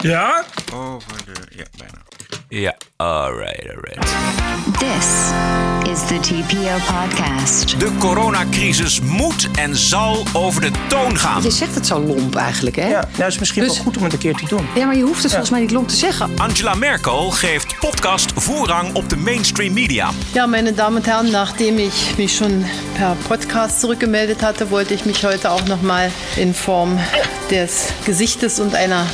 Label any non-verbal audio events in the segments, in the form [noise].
Ja? Over de... Ja, bijna. Ja, alright, alright. This is the TPO podcast. De coronacrisis moet en zal over de toon gaan. Je zegt het zo lomp eigenlijk, hè? Ja, nou is misschien Dus- wel goed om het een keer te doen. Ja, maar je hoeft het volgens mij niet lomp te zeggen. Angela Merkel geeft podcast voorrang op de mainstream media. Ja, meine Damen und Herren, nachdem ich mich schon per Podcast zurückgemeldet hatte, wollte ich mich heute auch noch mal in Form des Gesichtes und einer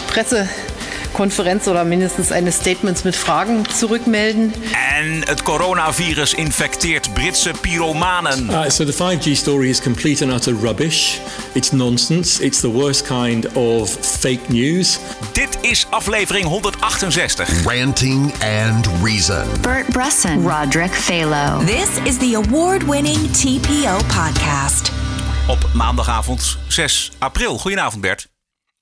Pressekonferenz oder mindestens eines Statements mit Fragen zurückmelden. En het coronavirus infecteert Britse pyromanen. Uh, so the 5G story is complete and utter rubbish. It's nonsense. It's the worst kind of fake news. Dit is aflevering 168. Ranting and Reason. Bert Bresson, Roderick Phalo. This is the award winning TPO podcast. Op maandagavond 6 april. Goedenavond Bert.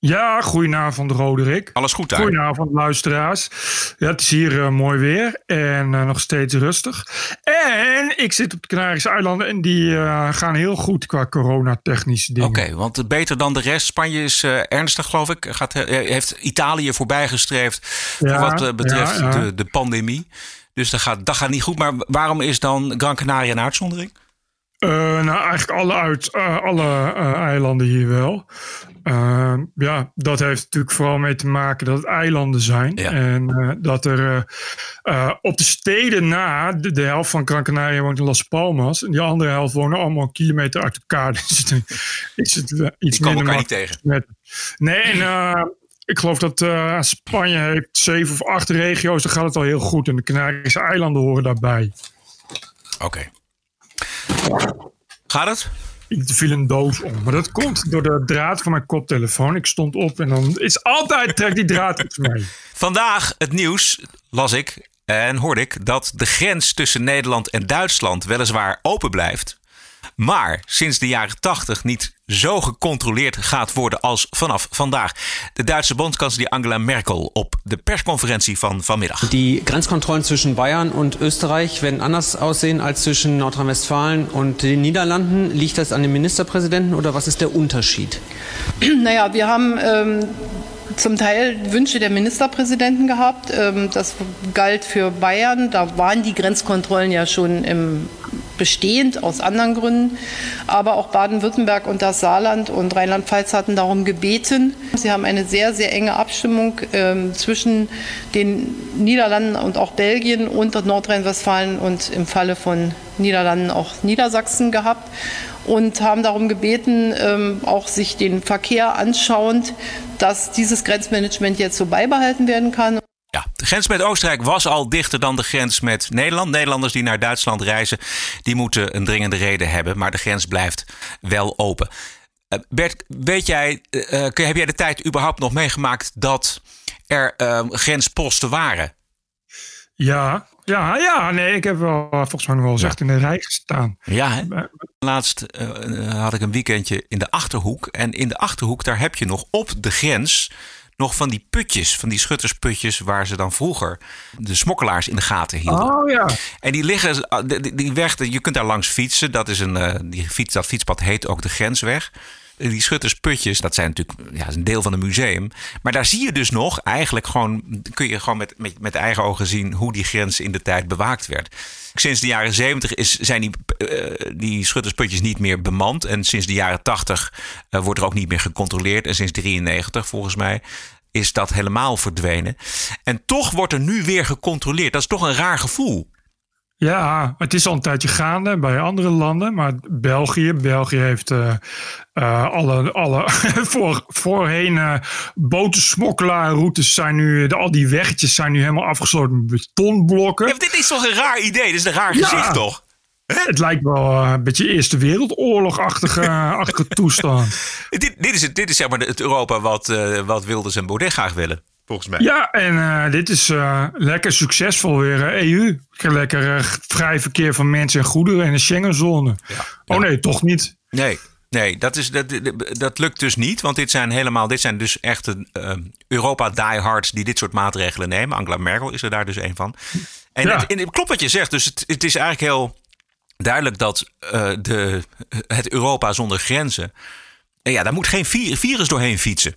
Ja, goedenavond Roderick. Alles goed daar? Goedenavond luisteraars. Ja, het is hier eh, mooi weer en eh, nog steeds rustig. En ik zit op de Canarische eilanden en die eh, gaan heel goed qua coronatechnische dingen. Oké, want beter dan de rest. Spanje is ernstig, geloof ik. Gaat, heeft Italië voorbijgestreefd voor wat betreft ja, ja. De, de pandemie. Dus dat gaat, dat gaat niet goed. Maar waarom is dan Gran Canaria een uitzondering? Eh, nou, eigenlijk alle, uit, eh, alle eh, eilanden hier wel. Eh, ja, dat heeft natuurlijk vooral mee te maken dat het eilanden zijn. Ja. En dat er op de steden na, de, de helft van Gran Canaria woont in Las Palmas. En die andere helft wonen allemaal een kilometer uit elkaar. [laughs] Dus dan is het iets Die minder niet tegen. met- Nee, en ik geloof dat Spanje heeft zeven of acht regio's. Dan gaat het al heel goed. En de Canarische eilanden horen daarbij. Oké. Gaat het? Ik viel een doos om. Maar dat komt door de draad van mijn koptelefoon. Ik stond op en dan is altijd trekt die draad iets mee. Vandaag het nieuws, las ik en hoorde ik, dat de grens tussen Nederland en Duitsland weliswaar open blijft. Maar sinds de jaren 80 niet zo gecontroleerd gaat worden als vanaf vandaag. De Duitse bondskanselier Angela Merkel op de persconferentie van vanmiddag. Die Grenzkontrollen zwischen Bayern und Österreich werden anders aussehen als zwischen Nordrhein-Westfalen und den Niederlanden. Liegt das an den Ministerpräsidenten oder was ist der Unterschied? [clears throat] Naja, wir haben ähm, zum Teil Wünsche der Ministerpräsidenten gehabt. Ähm, das galt für Bayern. Da waren die Grenzkontrollen ja schon im bestehend aus anderen Gründen. Aber auch Baden-Württemberg und das Saarland und Rheinland-Pfalz hatten darum gebeten. Sie haben eine sehr, sehr enge Abstimmung ähm, zwischen den Niederlanden und auch Belgien und Nordrhein-Westfalen und im Falle von Niederlanden auch Niedersachsen gehabt und haben darum gebeten, ähm, auch sich den Verkehr anschauend, dass dieses Grenzmanagement jetzt so beibehalten werden kann. Grens met Oostenrijk was al dichter dan de grens met Nederland. Nederlanders die naar Duitsland reizen, die moeten een dringende reden hebben. Maar de grens blijft wel open. Eh, Bert, weet jij, eh, eh, heb jij de tijd überhaupt nog meegemaakt dat er grensposten waren? Ja, ja, ja. Nee, ik heb wel volgens mij nog wel gezegd in de rij gestaan. Ja, hè? Laatst had ik een weekendje in de Achterhoek. En in de Achterhoek, daar heb je nog op de grens... nog van die putjes, van die schuttersputjes... waar ze dan vroeger de smokkelaars in de gaten hielden. Oh ja. En die liggen, ah, die- die- weg, je kunt daar langs fietsen. Dat, is een, eh, die fiets, dat fietspad heet ook de grensweg. Die schuttersputjes, dat zijn natuurlijk ja, een deel van een museum. Maar daar zie je dus nog, eigenlijk gewoon, kun je gewoon met, met, met eigen ogen zien hoe die grens in de tijd bewaakt werd. Sinds de jaren 70 is, zijn die, eh, die schuttersputjes niet meer bemand. En sinds de jaren 80 eh, wordt er ook niet meer gecontroleerd. En sinds 93 volgens mij is dat helemaal verdwenen. En toch wordt er nu weer gecontroleerd. Dat is toch een raar gevoel. Ja, het is al een tijdje gaande bij andere landen. Maar België, België heeft eh, eh, alle, alle [laughs] voor, voorheen eh botensmokkelaarroutes zijn nu, de, al die weggetjes zijn nu helemaal afgesloten met betonblokken. Ja, dit is toch een raar idee? Dit is een raar Ja. gezicht, toch? Het lijkt wel een beetje Eerste Wereldoorlog-achtige [laughs] achtige toestand. Dit, dit, is, het, dit is zeg maar het Europa wat, wat Wilders en Baudet graag willen. Volgens mij. Ja, en eh, dit is eh, lekker succesvol weer. eh, EU. Lekker vrij verkeer van mensen en goederen in de Schengenzone. Oh nee, toch niet. Nee, nee dat, is, dat, dat lukt dus niet. Want dit zijn helemaal, dit zijn dus echte eh, Europa diehards die dit soort maatregelen nemen. Angela Merkel is er daar dus een van. En, Ja. het, en het klopt wat je zegt. Dus het, het is eigenlijk heel duidelijk dat eh, de, het Europa zonder grenzen. eh, Ja, daar moet geen vi- virus doorheen fietsen.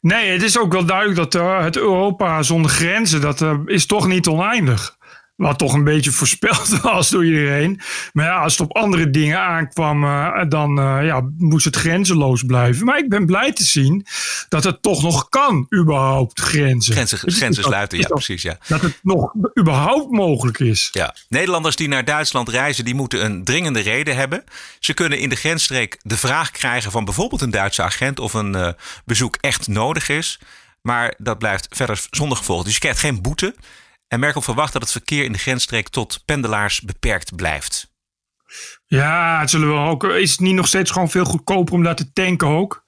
Nee, het is ook wel duidelijk dat uh, het Europa zonder grenzen, dat uh, is toch niet oneindig. Wat toch een beetje voorspeld [laughs] was door iedereen. Maar ja, als het op andere dingen aankwam, uh, dan ja, moest het grenzeloos blijven. Maar ik ben blij te zien dat het toch nog kan, überhaupt, grenzen. Grenzen, grenzen sluiten, ja, precies. Ja. Dat het nog überhaupt mogelijk is. Ja. Nederlanders die naar Duitsland reizen, die moeten een dringende reden hebben. Ze kunnen in de grensstreek de vraag krijgen van bijvoorbeeld een Duitse agent of een bezoek echt nodig is. Maar dat blijft verder zonder gevolg. Dus je krijgt geen boete. En Merkel verwacht dat het verkeer in de grensstreek tot pendelaars beperkt blijft. Ja, het zullen we ook. Is het niet nog steeds gewoon veel goedkoper om daar te tanken ook?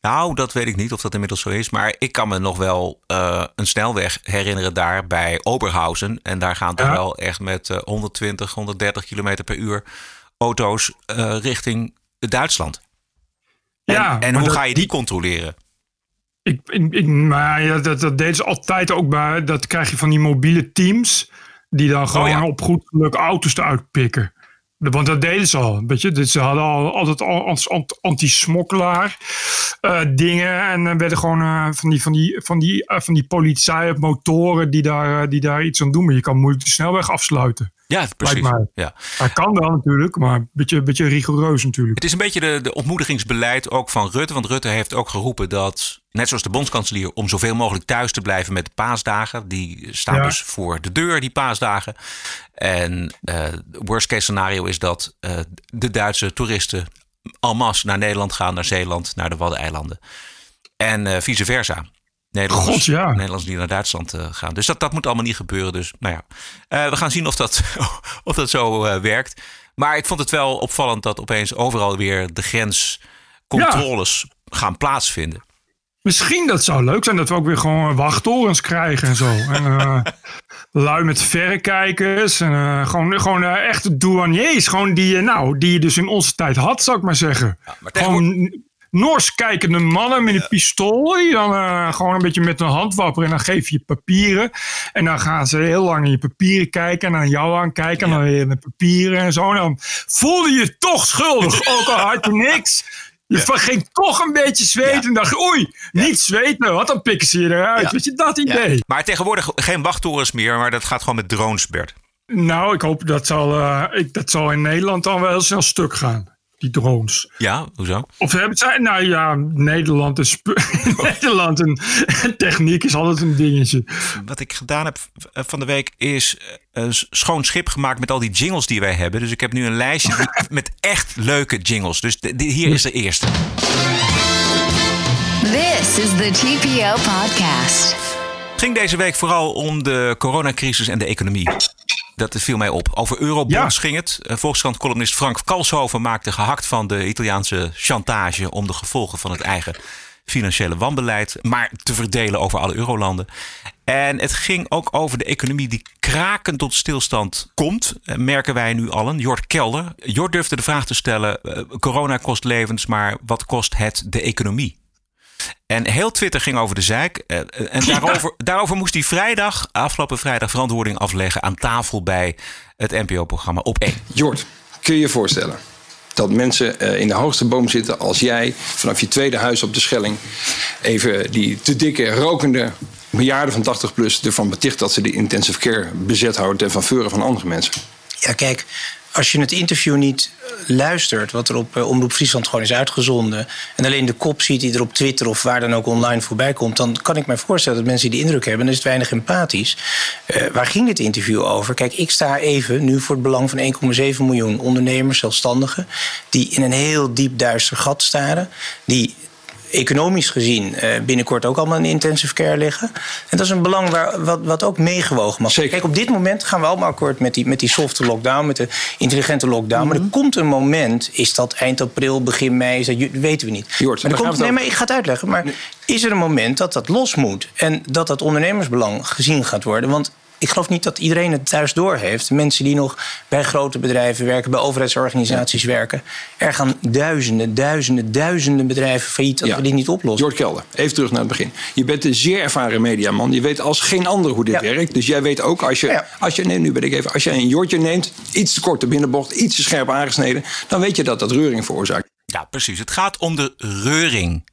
Nou, dat weet ik niet of dat inmiddels zo is. Maar ik kan me nog wel uh, een snelweg herinneren daar bij Oberhausen. En daar gaan toch ja. wel echt met uh, 120, 130 kilometer per uur auto's uh, richting Duitsland. Ja, en, en hoe dat, ga je die controleren? Ik, ik, ik, maar ja, dat, dat deden ze altijd ook bij. Dat krijg je van die mobiele teams. Die dan gewoon oh ja. op goed geluk auto's eruit pikken. Want dat deden ze al. Weet je? Dus ze hadden al, altijd al anti-smokkelaar uh, dingen. En dan werden gewoon uh, van die, van die, van die, uh, van die politie motoren die daar, die daar iets aan doen. Maar je kan moeilijk de snelweg afsluiten. Ja, precies. Ja. Hij kan wel natuurlijk, maar een beetje, beetje rigoureus natuurlijk. Het is een beetje de, de ontmoedigingsbeleid ook van Rutte. Want Rutte heeft ook geroepen dat, net zoals de bondskanselier, om zoveel mogelijk thuis te blijven met de paasdagen. Die staan ja. dus voor de deur, die paasdagen. En uh, worst case scenario is dat uh, de Duitse toeristen en masse naar Nederland gaan, naar Zeeland, naar de Waddeneilanden. En uh, vice versa. Nederlanders, God, ja. Nederlanders die naar Duitsland uh, gaan. Dus dat, dat moet allemaal niet gebeuren. Dus nou ja, uh, we gaan zien of dat, [laughs] of dat zo uh, werkt. Maar ik vond het wel opvallend dat opeens overal weer de grenscontroles ja. gaan plaatsvinden. Misschien dat zou leuk zijn dat we ook weer gewoon wachttorens krijgen en zo. en [laughs] lui met verrekijkers. En uh, gewoon, gewoon uh, echte douaniers. Gewoon die, nou, die je dus in onze tijd had, zou ik maar zeggen. Ja, maar gewoon Noors kijkende mannen met een pistool. Die dan uh, gewoon een beetje met een handwapper. En dan geef je papieren. En dan gaan ze heel lang in je papieren kijken. En dan jou aankijken. En dan weer in de papieren en zo. En dan voelde je je toch schuldig. [laughs] ook al had je niks. Je ja. ging toch een beetje zweten. Ja. En dacht oei, ja. niet zweten. Wat dan pikken ze je eruit. Weet je, dat idee. Maar tegenwoordig geen wachttorens meer. Maar dat gaat gewoon met drones, Bert. Nou, ik hoop dat zal, uh, ik, dat zal in Nederland dan wel heel snel stuk gaan die drones. Ja, hoezo? Of hebben zij, nou ja, Nederland is [laughs] Nederland en, [laughs] techniek is altijd een dingetje. Wat ik gedaan heb van de week is een schoon schip gemaakt met al die jingles die wij hebben. Dus ik heb nu een lijstje [laughs] met echt leuke jingles. Dus de, de, hier is de eerste. This is the TPO podcast. Het ging deze week vooral om de coronacrisis en de economie. Dat viel mij op. Over eurobonds ja. ging het. Volkskrant-columnist Frank Kalshoven maakte gehakt van de Italiaanse chantage om de gevolgen van het eigen financiële wanbeleid, maar te verdelen over alle eurolanden. En het ging ook over de economie die kraken tot stilstand komt, merken wij nu allen. Jort Kelder. Jort durfde de vraag te stellen: corona kost levens, maar wat kost het de economie? En heel Twitter ging over de zeik. En daarover, ja. daarover moest hij vrijdag, afgelopen vrijdag, verantwoording afleggen aan tafel bij het NPO-programma Op 1. Jord, kun je je voorstellen dat mensen in de hoogste boom zitten als jij vanaf je tweede huis op de Schelling even die te dikke, rokende bejaarden van 80 plus ervan beticht dat ze de intensive care bezet houden ten faveur van andere mensen? Ja, kijk, als je het interview niet luistert, wat er op uh, Omroep Friesland gewoon is uitgezonden, en alleen de kop ziet die er op Twitter of waar dan ook online voorbij komt, dan kan ik mij voorstellen dat mensen die indruk hebben, dan is het weinig empathisch. Uh, waar ging dit interview over? Kijk, ik sta even nu voor het belang van 1,7 miljoen ondernemers, zelfstandigen, die in een heel diep duister gat staren, die economisch gezien uh, binnenkort ook allemaal in intensive care liggen. En dat is een belang waar, wat, wat ook meegewogen mag Zeker. Kijk, op dit moment gaan we allemaal akkoord met die, met die softe lockdown, met de intelligente lockdown. Mm -hmm. Maar er komt een moment, is dat eind april, begin mei, is dat, weten we niet. Jort, maar er komt, nee, maar ik ga het uitleggen. Maar is er een moment dat dat los moet en dat dat ondernemersbelang gezien gaat worden? Want ik geloof niet dat iedereen het thuis doorheeft. Mensen die nog bij grote bedrijven werken, bij overheidsorganisaties ja. werken. Er gaan duizenden, duizenden, duizenden bedrijven failliet dat ja. we die niet oplossen. Jort Kelder, even terug naar het begin. Je bent een zeer ervaren mediaman. Je weet als geen ander hoe dit ja. werkt. Dus jij weet ook als je, als je nee, nu ben ik even, als je een Jortje neemt, iets te kort de binnenbocht, iets te scherp aangesneden, dan weet je dat dat reuring veroorzaakt. Ja, precies. Het gaat om de reuring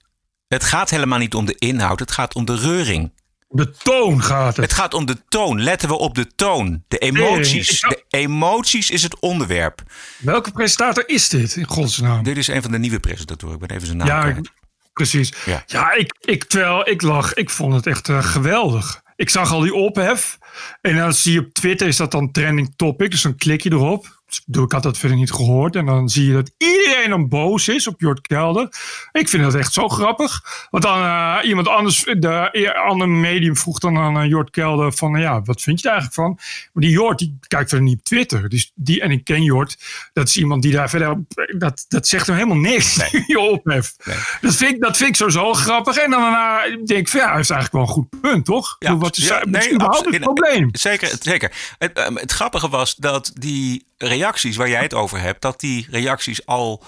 Het gaat helemaal niet om de inhoud, het gaat om de reuring. De toon gaat het. Het gaat om de toon. Letten we op de toon. De emoties. Nee, De emoties is het onderwerp. Welke presentator is dit, in godsnaam? Dit is een van de nieuwe presentatoren. Ik ben even zijn naam Ja, kwijt. precies. Ja. Ja, ik, ik, terwijl ik lag, ik vond het echt eh, geweldig. Ik zag al die ophef. En dan zie je op Twitter, is dat dan trending topic. Dus dan klik je erop. Ik, had dat verder niet gehoord. En dan zie je dat iedereen dan boos is op Jort Kelder. Ik vind dat echt zo grappig. Want dan eh, iemand anders, de e- ander medium vroeg dan aan eh, Jort Kelder van... ja, wat vind je er eigenlijk van? Maar die Jort, die kijkt verder niet op Twitter. Dus die, en ik ken Jort. Dat is iemand die daar verder... Dat, dat zegt hem helemaal niks, [laughs] je ophef. Dat, vind ik, dat vind ik sowieso grappig. En dan daarna denk ik van ja, hij heeft eigenlijk wel een goed punt, toch? Wat is, ja, wat is überhaupt het probleem? Zeker, zeker. Het, ehm, het grappige was dat die reacties waar jij het over hebt, dat die reacties al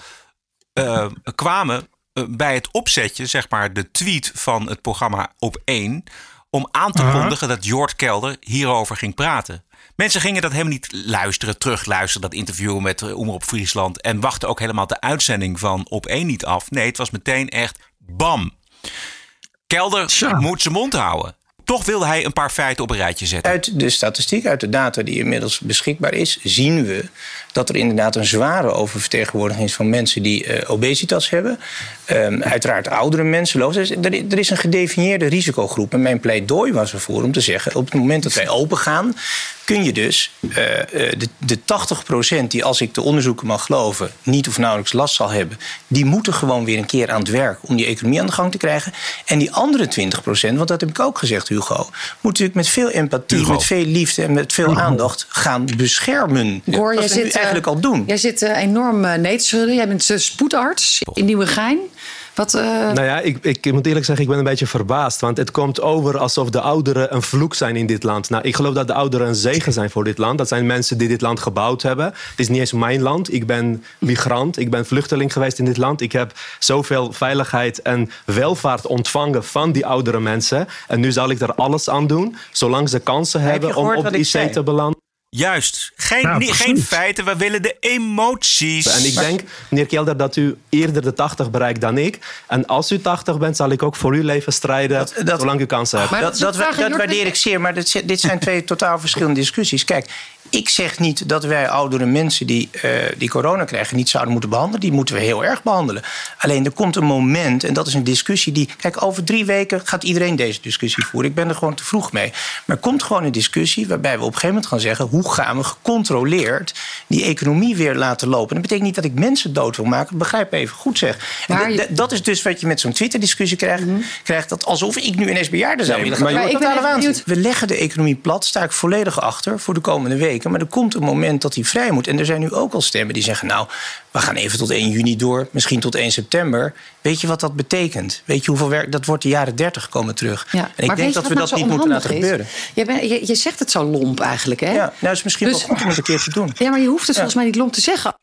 eh, kwamen eh, bij het opzetje, zeg maar, de tweet van het programma op 1, om aan te kondigen dat Jort Kelder hierover ging praten. Mensen gingen dat helemaal niet luisteren, terugluisteren, dat interview met eh, Omroep Friesland. En wachten ook helemaal de uitzending van op 1 niet af. Nee, het was meteen echt bam. Kelder moet zijn mond houden. Toch wilde hij een paar feiten op een rijtje zetten. Uit de statistiek, uit de data die inmiddels beschikbaar is, zien we dat er inderdaad een zware oververtegenwoordiging is van mensen die eh, obesitas hebben. Ehm, uiteraard oudere mensen. Dus er, er is een gedefinieerde risicogroep. En mijn pleidooi was ervoor om te zeggen: op het moment dat wij open gaan, kun je dus eh, eh, de, de 80% die, als ik de onderzoeken mag geloven, niet of nauwelijks last zal hebben, die moeten gewoon weer een keer aan het werk om die economie aan de gang te krijgen. En die andere 20%, want dat heb ik ook gezegd, Hugo, moet natuurlijk met veel empathie, Hugo. met veel liefde en met veel aandacht gaan beschermen. Cor, dat jij zit, eh, eigenlijk al doen. Jij zit enorm uh, nee te schudden. Jij bent spoedarts in Nieuwegein. Wat, eh, Nou ja, ik, ik moet eerlijk zeggen, ik ben een beetje verbaasd. Want het komt over alsof de ouderen een vloek zijn in dit land. Nou, ik geloof dat de ouderen een zegen zijn voor dit land. Dat zijn mensen die dit land gebouwd hebben. Het is niet eens mijn land. Ik ben migrant. Ik ben vluchteling geweest in dit land. Ik heb zoveel veiligheid en welvaart ontvangen van die oudere mensen. En nu zal ik er alles aan doen, zolang ze kansen hebben om op de IC zei? te belanden. Juist. Geen, Ja, niet- geen feiten, we willen de emoties. En ik denk, meneer Kelder, dat u eerder de 80 bereikt dan ik. En als u 80 bent, zal ik ook voor uw leven strijden, zolang u kansen hebt. dat, dat, dat waardeer ik zeer, maar dit, dit zijn twee totaal verschillende discussies. Kijk, ik zeg niet dat wij oudere mensen die, eh, die corona krijgen niet zouden moeten behandelen. Die moeten we heel erg behandelen. Alleen er komt een moment, en dat is een discussie die. Kijk, over drie weken gaat iedereen deze discussie voeren. Ik ben er gewoon te vroeg mee. Maar er komt gewoon een discussie waarbij we op een gegeven moment gaan zeggen: hoe gaan we gecontroleerd die economie weer laten lopen? Dat betekent niet dat ik mensen dood wil maken. Begrijp even goed zeg. Maar dat is dus wat je met zo'n Twitter-discussie krijgt. krijgt dat alsof ik nu ineens bejaarde zou willen maar gaan. Maar is ik ben waanzin. We leggen de economie plat, sta ik volledig achter voor de komende weken. Maar er komt een moment dat die vrij moet. En er zijn nu ook al stemmen die zeggen: Nou, we gaan even tot 1 juni door, misschien tot 1 september. Weet je wat dat betekent? Weet je hoeveel werk? Dat wordt de jaren 30 komen terug. ja. En ik maar weet denk je dat wat we nou dat zo niet moeten laten is? gebeuren. Je, je, je zegt het zo lomp eigenlijk, hè? Ja, nou is misschien Dus- wel goed om het een keer te doen. Ja, maar je hoeft het volgens mij niet lomp te zeggen.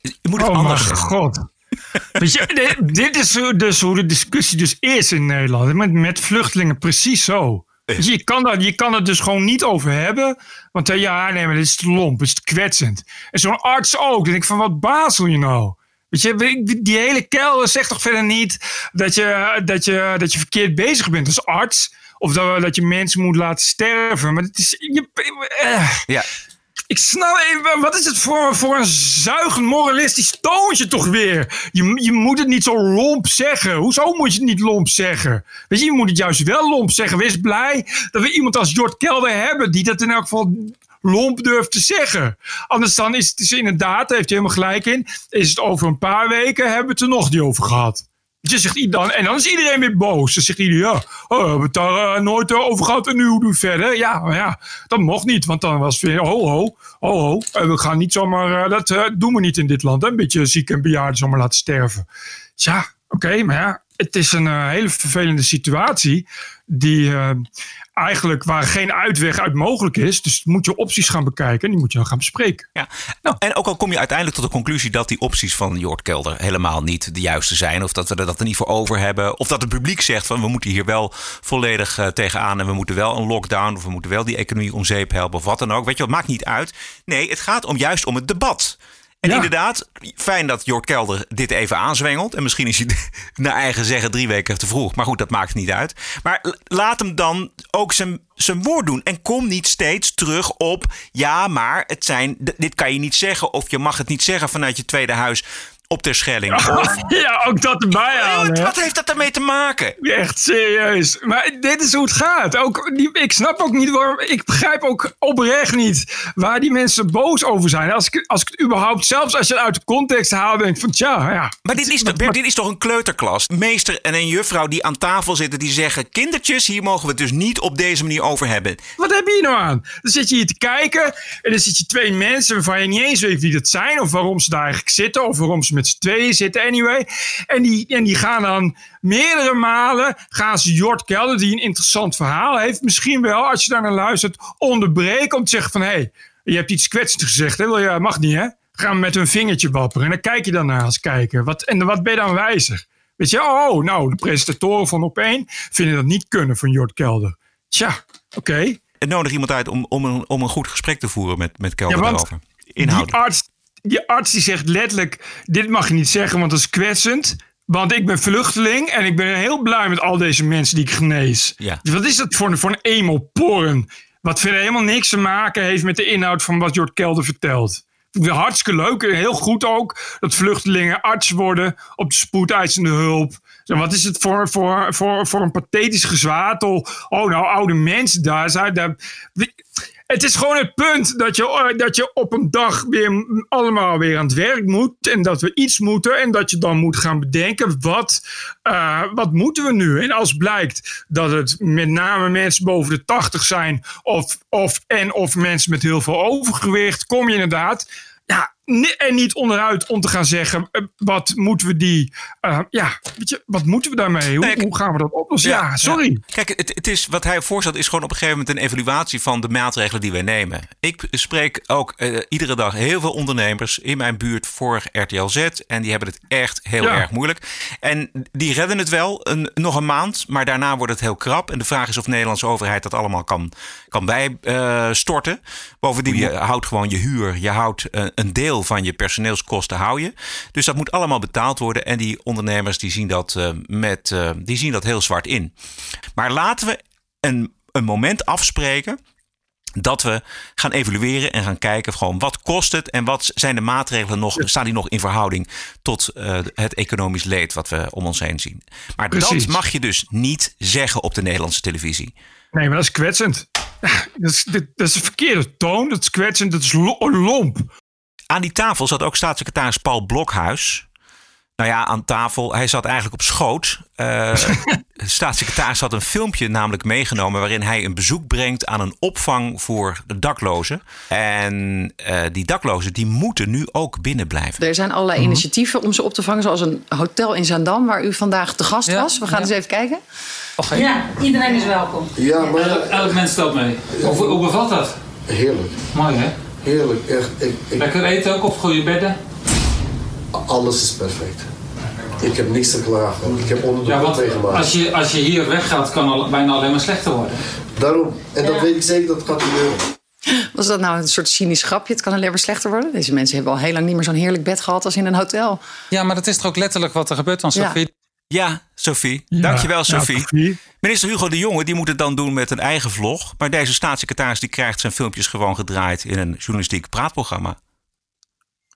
Je moet het oh anders mijn god. [laughs] Weet je, dit- is hoe- dus hoe de discussie dus is in Nederland. Met, met vluchtelingen precies zo. Weet Je, kan dat, je kan het dus gewoon niet over hebben. Want eh, ja, nee, maar dit is te lomp, dit is te kwetsend. En zo'n arts ook. Dan denk ik van, wat bazel je nou? Weet je, die- die hele kelder zegt toch verder niet dat je, dat je, dat je verkeerd bezig bent als arts. Of dat, dat je mensen moet laten sterven. Maar het is... Je, eh. Ja. Ik snap even, wat is het voor, voor een zuigend moralistisch toontje toch weer? Je, je moet het niet zo lomp zeggen. Hoezo moet je het niet lomp zeggen? Weet je, je moet het juist wel lomp zeggen. Wees blij dat we iemand als Jort Kelder hebben die dat in elk geval lomp durft te zeggen. Anders dan is het inderdaad, daar heeft hij helemaal gelijk in, is het over een paar weken hebben we het er nog niet over gehad. Je zegt, dan, en dan is iedereen weer boos. Dan zegt iedereen, ja, oh, we hebben het daar eh, nooit eh, over gehad en nu hoe doen we verder? Ja, maar ja, dat mocht niet, want dan was het weer, ho, ho, ho. Eh, we gaan niet zomaar, dat doen we niet in dit land. Een beetje ziek en bejaarden zomaar laten sterven. Ja, oké, maar ja, het is een hele vervelende situatie die eigenlijk waar geen uitweg uit mogelijk is. Dus moet je opties gaan bekijken en die moet je gaan bespreken. Ja. Nou, en ook al kom je uiteindelijk tot de conclusie dat die opties van Jort Kelder helemaal niet de juiste zijn. Of dat we er dat er niet voor over hebben. Of dat het publiek zegt van we moeten hier wel volledig eh, tegenaan. En we moeten wel een lockdown. Of we moeten wel die economie om zeep helpen. Of wat dan ook. Weet je, wat maakt niet uit. Nee, het gaat om juist om het debat. En inderdaad, fijn dat Jort Kelder dit even aanzwengelt. En misschien is hij [laughs] naar eigen zeggen drie weken te vroeg. Maar goed, dat maakt niet uit. Maar laat hem dan ook zijn, zijn woord doen. En kom niet steeds terug op... ja, maar het zijn, dit kan je niet zeggen... of je mag het niet zeggen vanuit je tweede huis op ter Schelling. Ja, ook dat erbij wat, heeft dat ermee te maken? Echt serieus. Maar dit is hoe het gaat. Ook, ik snap ook niet waarom. Ik begrijp ook oprecht niet waar die mensen boos over zijn. Als ik, als ik het überhaupt, zelfs als je het uit de context haalt, denk ik van tja, ja. Maar dit is, toch, Bert, dit is toch een kleuterklas? Meester en een juffrouw die aan tafel zitten, die zeggen: Kindertjes, hier mogen we het dus niet op deze manier over hebben. Wat heb je hier nou aan? Dan zit je hier te kijken en dan zit je twee mensen waarvan je niet eens weet wie dat zijn of waarom ze daar eigenlijk zitten of waarom ze met z'n tweeën zitten anyway. En die, en die gaan dan meerdere malen, gaan ze Jort Kelder, die een interessant verhaal heeft, misschien wel, als je daar naar luistert, onderbreken om te zeggen van hé, hey, je hebt iets kwetsends gezegd, hè? Wil je, mag niet hè? Gaan met hun vingertje wapperen en dan kijk je dan naar als kijker. Wat, en wat ben je dan wijzer? Weet je, oh, nou, de presentatoren van Op1 vinden dat niet kunnen van Jort Kelder. Tja, oké. Het nodig iemand uit om, om, een, om een goed gesprek te voeren met, met Kelder Ja, daarover. Inhoud. Die arts, die arts die zegt letterlijk: Dit mag je niet zeggen, want dat is kwetsend. Want ik ben vluchteling en ik ben heel blij met al deze mensen die ik genees. Ja. Dus wat is dat voor een, voor een emo-porn? Wat verder helemaal niks te maken heeft met de inhoud van wat Jort Kelder vertelt. Hartstikke leuk en heel goed ook dat vluchtelingen arts worden op de spoedeisende hulp. Wat is het voor, voor, voor, voor een pathetisch gezwatel? Oh, nou, oude mensen daar zijn. Daar, het is gewoon het punt dat je, eh, dat je op een dag weer allemaal weer aan het werk moet. En dat we iets moeten. En dat je dan moet gaan bedenken: wat, eh, wat moeten we nu? En als blijkt dat het met name mensen boven de 80 zijn. Of, of, en of mensen met heel veel overgewicht. Kom je inderdaad. Ja, en niet onderuit om te gaan zeggen: eh, wat moeten we die. eh, ja, weet je, wat moeten we daarmee? Hoe, hoe gaan we dat oplossen? Ja, sorry. Kijk, het, het is, wat hij voorstelt is gewoon op een gegeven moment een evaluatie van de maatregelen die wij nemen. Ik spreek ook eh, iedere dag heel veel ondernemers in mijn buurt voor RTL Z. En die hebben het echt heel Ja. erg moeilijk. En die redden het wel een, nog een maand, maar daarna wordt het heel krap. En de vraag is of de Nederlandse overheid dat allemaal kan, kan bijstorten. Bovendien, je houdt gewoon je huur. Je houdt een deel van je personeelskosten hou je. Dus dat moet allemaal betaald worden. En die ondernemers die zien dat, eh, met, eh, die zien dat heel zwart in. Maar laten we een, een moment afspreken dat we gaan evalueren en gaan kijken gewoon wat kost het en wat zijn de maatregelen nog, staan die nog in verhouding tot eh, het economisch leed wat we om ons heen zien. Maar Precies. dat mag je dus niet zeggen op de Nederlandse televisie. Nee, maar dat is kwetsend. [laughs] Dat is, dat is een verkeerde toon. Dat is kwetsend. Dat is lo- lomp. Aan die tafel zat ook staatssecretaris Paul Blokhuis. Nou ja, aan tafel. Hij zat eigenlijk op schoot. Eh, [laughs] de staatssecretaris had een filmpje namelijk meegenomen... waarin hij een bezoek brengt aan een opvang voor de daklozen. En eh, die daklozen die moeten nu ook binnen blijven. Er zijn allerlei initiatieven om ze op te vangen, zoals een hotel in Zaandam, waar u vandaag te gast was. We gaan eens even kijken. Ja, iedereen is welkom. Ja, maar... Elk, elk mens stelt mee. Hoe, hoe bevalt dat? Heerlijk. Mooi hè? Heerlijk, echt. Ik, ik, Lekker eten ook op goede bedden? alles is perfect. Ik heb niks te klagen. Ik heb onder de Ja, want meegemaakt. als je, als je hier weggaat, kan het bijna alleen maar slechter worden. Daarom. En dat weet ik zeker dat het gaat gebeuren. Was dat nou een soort cynisch grapje? Het kan alleen maar slechter worden. Deze mensen hebben al heel lang niet meer zo'n heerlijk bed gehad als in een hotel. Ja, maar dat is toch ook letterlijk wat er gebeurt dan, Ja. Sophie? Ja, Sophie. Dankjewel, ja, Sophie. Sophie. Minister Hugo de Jonge die moet het dan doen met een eigen vlog. Maar deze staatssecretaris die krijgt zijn filmpjes gewoon gedraaid in een journalistiek praatprogramma.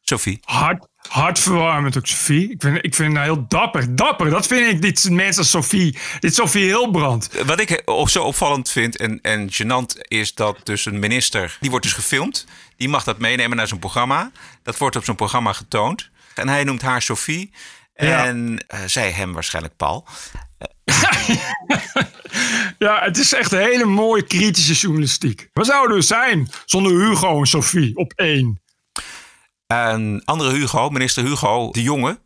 Sophie. Hart, hartverwarmend ook, Sophie. Ik vind, ik vind haar heel dapper. Dapper, dat vind ik dit mensen als Sophie. Dit Sophie Hilbrand. Wat ik zo opvallend vind en, en gênant is dat dus een minister, die wordt dus gefilmd. Die mag dat meenemen naar zijn programma. Dat wordt op zijn programma getoond. En hij noemt haar Sophie. Ja. En eh, zij hem waarschijnlijk Paul. [laughs] Ja, het is echt een hele mooie kritische journalistiek. Waar zouden we zijn zonder Hugo en Sophie op één? Een andere Hugo, minister Hugo de Jonge,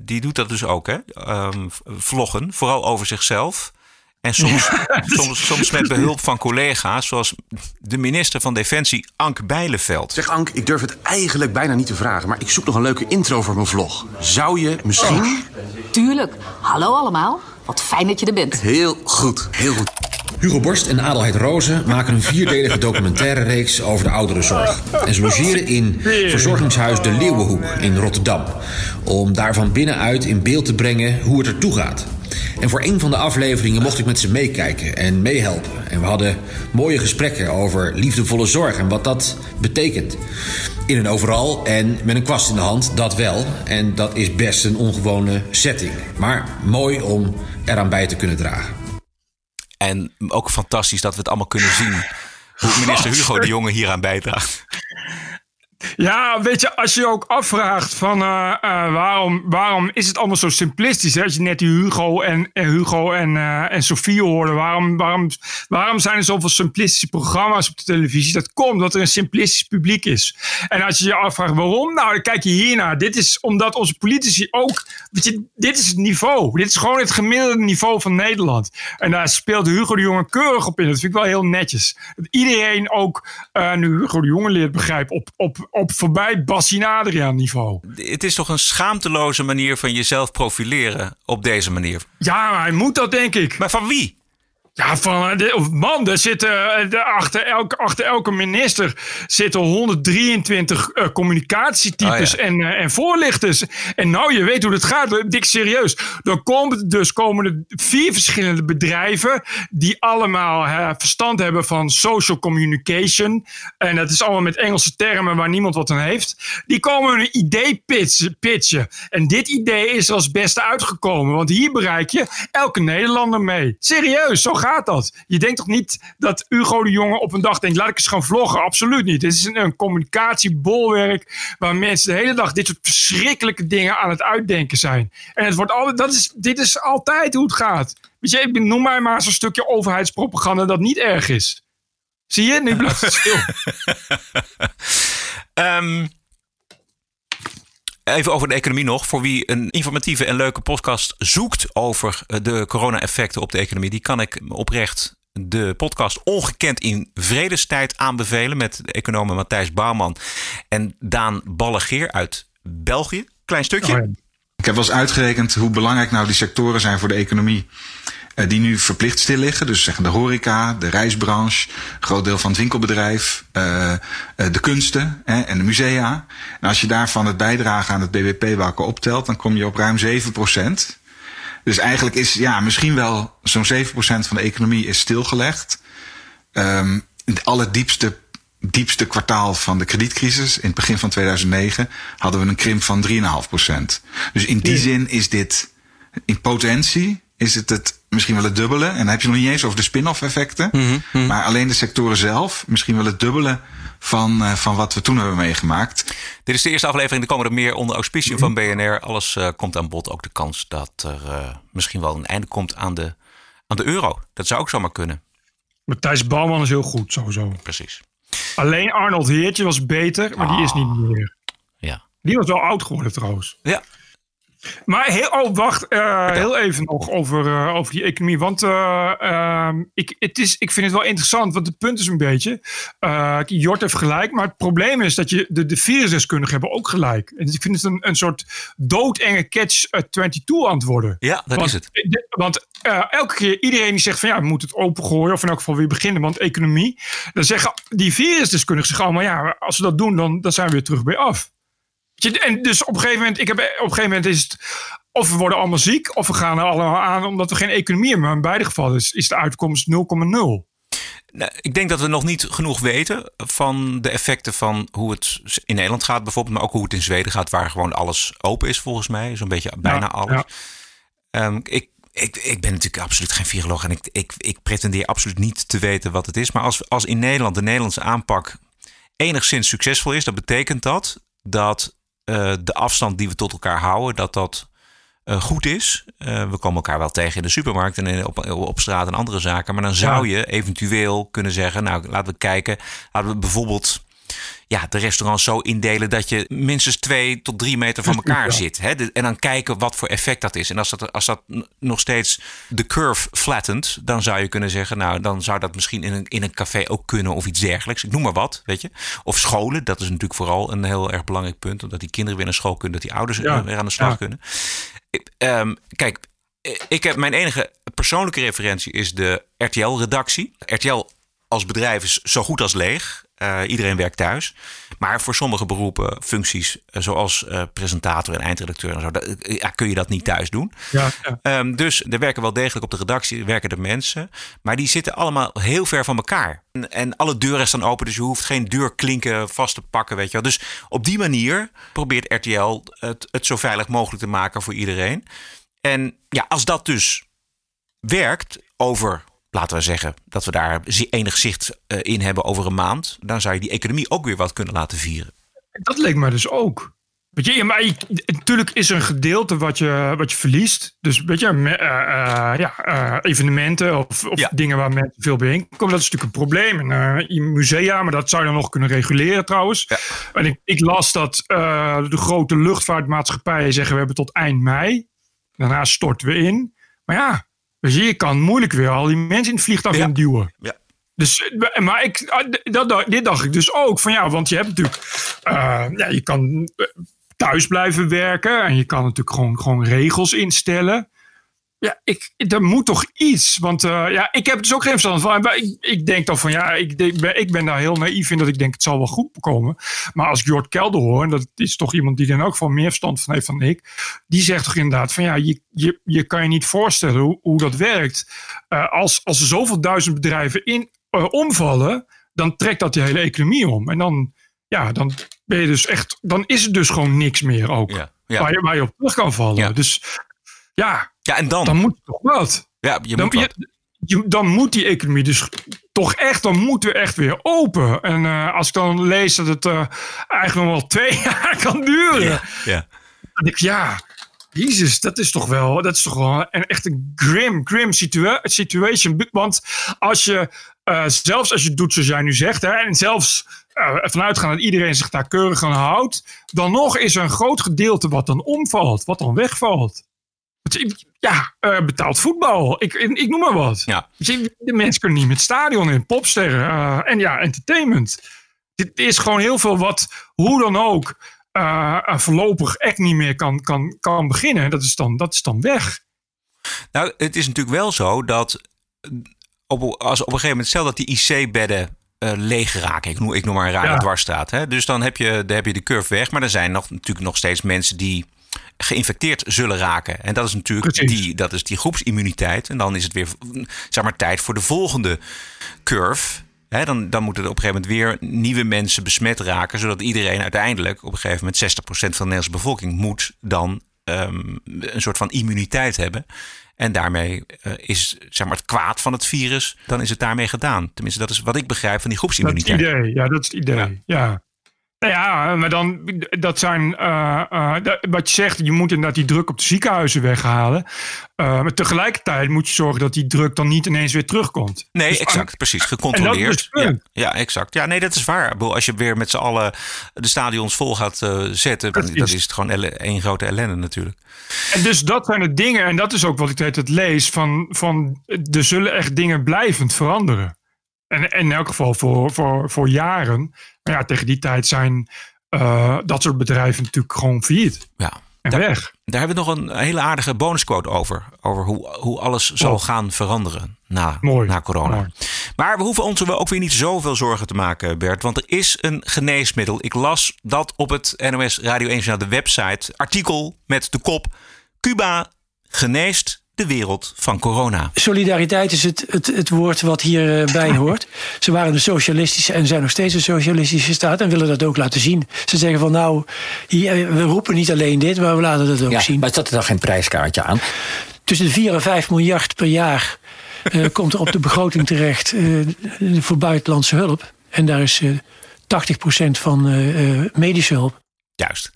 die doet dat dus ook, hè? Ehm, vloggen, vooral over zichzelf. En soms, [laughs] soms, soms met behulp van collega's, zoals de minister van Defensie, Ank Bijleveld. Zeg Ank, ik durf het eigenlijk bijna niet te vragen, maar ik zoek nog een leuke intro voor mijn vlog. Zou je misschien... Tuurlijk. Hallo allemaal. Wat fijn dat je er bent. Heel goed, heel goed. Hugo Borst en Adelheid Rozen maken een vierdelige documentaire reeks over de ouderenzorg. En ze logeren in verzorgingshuis De Leeuwenhoek in Rotterdam. Om daar van binnenuit in beeld te brengen hoe het ertoe gaat. En voor een van de afleveringen mocht ik met ze meekijken en meehelpen. En we hadden mooie gesprekken over liefdevolle zorg en wat dat betekent. In een overal en met een kwast in de hand, dat wel. En dat is best een ongewone setting. Maar mooi om eraan bij te kunnen dragen. En ook fantastisch dat we het allemaal kunnen zien. Hoe minister Hugo de Jonge hieraan bijdraagt. Ja, weet je, als je je ook afvraagt van uh, uh, waarom, waarom is het allemaal zo simplistisch? Hè? Als je net die Hugo en, en Hugo en, en Sofie hoorde, waarom, waarom, waarom zijn er zoveel simplistische programma's op de televisie? Dat komt omdat er een simplistisch publiek is. En als je je afvraagt waarom, nou, dan kijk je hiernaar. Dit is omdat onze politici ook, weet je, dit is het niveau. Dit is gewoon het gemiddelde niveau van Nederland. En daar speelt Hugo de Jonge keurig op in. Dat vind ik wel heel netjes. Dat iedereen ook, nu Hugo de Jonge leert begrijpen, op, op op voorbij Bassin Adriaan niveau. Het is toch een schaamteloze manier van jezelf profileren op deze manier? Ja, hij moet dat denk ik. Maar van wie? Ja, van de, man, er zitten de, achter, elke, achter elke minister zitten 123 uh, communicatietypes Oh, ja. en, uh, en voorlichters. En nou, je weet hoe het gaat. Dik serieus. Dan komen dus komen er vier verschillende bedrijven die allemaal uh, verstand hebben van social communication. En dat is allemaal met Engelse termen waar niemand wat aan heeft. Die komen een idee pitchen. pitchen. En dit idee is als beste uitgekomen. Want hier bereik je elke Nederlander mee. Serieus, zo gaat dat? Je denkt toch niet dat Hugo de Jonge op een dag denkt: laat ik eens gaan vloggen? Absoluut niet. Dit is een, een communicatiebolwerk waar mensen de hele dag dit soort verschrikkelijke dingen aan het uitdenken zijn. En het wordt altijd, dat is, dit is altijd hoe het gaat. Weet je, ik noem mij maar zo'n stukje overheidspropaganda dat niet erg is. Zie je? Nu blijft het stil. um, [laughs] Even over de economie nog. Voor wie een informatieve en leuke podcast zoekt over de corona-effecten op de economie, die kan ik oprecht de podcast Ongekend in Vredestijd aanbevelen met de economen Matthijs Bouwman en Daan Ballegeer uit België. Klein stukje. Oh. Ik heb wel eens uitgerekend hoe belangrijk nou die sectoren zijn voor de economie die nu verplicht stil liggen. Dus zeggen de horeca, de reisbranche, groot deel van het winkelbedrijf, uh, de kunsten hè, en de musea. En als je daarvan het bijdragen aan het BBP bij elkaar optelt, dan kom je op ruim 7 procent. Dus eigenlijk is ja, misschien wel zo'n 7 procent van de economie is stilgelegd. Um, het allerdiepste diepste kwartaal van de kredietcrisis, in het begin van 2009, hadden we een krimp van 3,5 procent. Dus in die zin is dit in potentie is het het misschien wel het dubbele. En dan heb je nog niet eens over de spin-off effecten. Mm Mhm, -hmm. Maar alleen de sectoren zelf, misschien wel het dubbele van, uh, van wat we toen hebben meegemaakt. Dit is de eerste aflevering. Er komen er meer onder auspicium van BNR. Alles uh, komt aan bod. Ook de kans dat er uh, misschien wel een einde komt aan de, aan de euro. Dat zou ook zomaar kunnen. Matthijs Bouwman is heel goed, sowieso. Precies. Alleen Arnold Heertje was beter, maar ah. die is niet meer. Ja. Die was wel oud geworden trouwens. Ja. Maar heel, oh, wacht, uh, heel even nog over, uh, over die economie. Want uh, ik, het is, ik vind het wel interessant, want het punt is een beetje... Jort heeft gelijk, maar het probleem is dat je de, de virusdeskundigen hebben ook gelijk. En ik vind het een, een soort doodenge catch-22 antwoorden. Ja, dat want, is het. De, want elke keer iedereen die zegt van ja, we moeten het opengooien... of in elk geval weer beginnen, want economie... dan zeggen die virusdeskundigen zich allemaal... ja, als we dat doen, dan, dan zijn we weer terug bij af. En dus op een gegeven moment, ik heb, op een gegeven moment is het of we worden allemaal ziek, of we gaan er allemaal aan omdat we geen economie hebben. Maar in beide gevallen is, is de uitkomst 0,0. Nou, ik denk dat we nog niet genoeg weten van de effecten van hoe het in Nederland gaat, bijvoorbeeld, maar ook hoe het in Zweden gaat, waar gewoon alles open is, volgens mij. Zo'n beetje bijna ja, alles. Ja. Um, ik, ik, ik ben natuurlijk absoluut geen viroloog en ik, ik, ik pretendeer absoluut niet te weten wat het is. Maar als, als in Nederland de Nederlandse aanpak enigszins succesvol is, dan betekent dat dat uh, de afstand die we tot elkaar houden, dat dat uh, goed is. Uh, we komen elkaar wel tegen in de supermarkt en op, op straat en andere zaken. Maar dan zou je eventueel kunnen zeggen, nou laten we kijken. Laten we bijvoorbeeld ja, de restaurants zo indelen dat je minstens twee tot drie meter van elkaar ja. zit. Hè? En dan kijken wat voor effect dat is. En als dat, als dat nog steeds de curve flattent, dan zou je kunnen zeggen, nou, dan zou dat misschien in een, in een café ook kunnen of iets dergelijks. Ik noem maar wat, weet je. Of scholen, dat is natuurlijk vooral een heel erg belangrijk punt. Omdat die kinderen weer naar school kunnen, dat die ouders ja. weer aan de slag ja. kunnen. Ik, um, kijk, ik heb mijn enige persoonlijke referentie is de RTL-redactie. RTL als bedrijf is zo goed als leeg. Uh, iedereen werkt thuis. Maar voor sommige beroepen, functies, uh, zoals uh, presentator en eindredacteur en zo, dat, ja, kun je dat niet thuis doen. Ja, ja. Um, dus er werken wel degelijk op de redactie, werken er mensen. Maar die zitten allemaal heel ver van elkaar. En, en alle deuren staan open, dus je hoeft geen deurklinken vast te pakken, weet je wel. Dus op die manier probeert RTL het, het zo veilig mogelijk te maken voor iedereen. En ja, als dat dus werkt over laten we zeggen dat we daar enig zicht uh, in hebben over een maand, dan zou je die economie ook weer wat kunnen laten vieren. Dat leek me dus ook. Weet je, maar je, natuurlijk is er een gedeelte wat je, wat je verliest. Dus weet je, uh, uh, ja, evenementen of, of ja. dingen waar mensen veel bijeenkomen. Dat is natuurlijk een probleem. In musea, maar dat zou je dan nog kunnen reguleren trouwens. Ja. En ik, ik las dat de grote luchtvaartmaatschappijen zeggen we hebben tot eind mei. Daarna storten we in. Maar ja, dus je kan moeilijk weer al die mensen in het vliegtuig ja. duwen. Ja. Dus, maar ik, dat, dit dacht ik dus ook. Van ja, want je hebt natuurlijk. Uh, ja, je kan thuis blijven werken. En je kan natuurlijk gewoon, gewoon regels instellen. Ja, ik, er moet toch iets. Want uh, ja, ik heb dus ook geen verstand van. Maar ik, ik denk dan van ja, ik, ik, ben, ik ben daar heel naïef in dat ik denk het zal wel goed komen. Maar als ik Jort Kelder hoor, en dat is toch iemand die er ook van meer verstand van heeft dan ik. Die zegt toch inderdaad van ja, je, je, je kan je niet voorstellen hoe, hoe dat werkt. Uh, als, als er zoveel duizend bedrijven in, uh, omvallen, dan trekt dat de hele economie om. En dan, ja, dan ben je dus echt, dan is het dus gewoon niks meer ook. Ja, ja. Waar, je, waar je op terug kan vallen. Ja. Dus ja, ja, en dan? Dan moet toch wat. Ja, je dan, moet wat. Je, je, dan moet die economie dus toch echt, dan moeten we echt weer open. En uh, als ik dan lees dat het uh, eigenlijk nog wel twee [laughs] jaar kan duren. Ja, ja. Dan denk ik, ja, Jezus, dat is toch wel, dat is toch wel een echt een grim, grim situa situation. Want als je, uh, zelfs als je doet zoals jij nu zegt, hè, en zelfs uh, vanuitgaan dat iedereen zich daar keurig aan houdt, dan nog is er een groot gedeelte wat dan omvalt, wat dan wegvalt. Ja, uh, betaald voetbal. Ik, ik noem maar wat. Ja. De mensen kunnen niet met stadion in, popsterren uh, en ja, entertainment. Dit is gewoon heel veel wat, hoe dan ook, uh, voorlopig echt niet meer kan, kan, kan beginnen. Dat is, dan, dat is dan weg. Nou, het is natuurlijk wel zo dat op, als op een gegeven moment, stel dat die IC-bedden uh, leeg raken. Ik noem, ik noem maar een rare ja. dwarsstraat. Hè? Dus dan heb, je, dan heb je de curve weg. Maar er zijn nog, natuurlijk nog steeds mensen die geïnfecteerd zullen raken. En dat is natuurlijk die, dat is die groepsimmuniteit. En dan is het weer zeg maar, tijd voor de volgende curve. He, dan, dan moeten er op een gegeven moment weer nieuwe mensen besmet raken. Zodat iedereen uiteindelijk op een gegeven moment 60% van de Nederlandse bevolking moet dan um, een soort van immuniteit hebben. En daarmee uh, is zeg maar, het kwaad van het virus, dan is het daarmee gedaan. Tenminste, dat is wat ik begrijp van die groepsimmuniteit. Dat is het idee, ja, dat is het idee. Ja. ja. Nou ja, maar dan, dat zijn, uh, uh, dat, wat je zegt, je moet inderdaad die druk op de ziekenhuizen weghalen. Uh, maar tegelijkertijd moet je zorgen dat die druk dan niet ineens weer terugkomt. Nee, Dus exact, aan- precies, gecontroleerd. het ja, exact. Ja, nee, dat is waar. Als je weer met z'n allen de stadions vol gaat eh, zetten, dan, is het gewoon één grote ellende natuurlijk. En dus dat zijn de dingen, en dat is ook wat ik tijd lees, van, van er zullen echt dingen blijvend veranderen. En, en in elk geval voor, voor, voor jaren. Maar ja, tegen die tijd zijn eh, dat soort bedrijven natuurlijk gewoon failliet. Ja. En daar, weg. Daar hebben we nog een hele aardige bonusquote over. Over hoe, hoe alles zal Oh. gaan veranderen na, Mooi, na corona. mooi. Maar we hoeven ons er wel ook weer niet zoveel zorgen te maken, Bert. Want er is een geneesmiddel. Ik las dat op het NOS Radio 1 journaal, de website. Artikel met de kop. Cuba geneest de wereld van corona. Solidariteit is het, het, het woord wat hierbij [laughs] hoort. Ze waren een socialistische en zijn nog steeds een socialistische staat en willen dat ook laten zien. Ze zeggen van nou, hier, we roepen niet alleen dit, maar we laten dat ook Ja, zien. maar staat er dan geen prijskaartje aan? Tussen de 4 en 5 miljard per jaar eh, [laughs] komt er op de begroting terecht eh, voor buitenlandse hulp. En daar is eh 80% van eh, eh, medische hulp. Juist.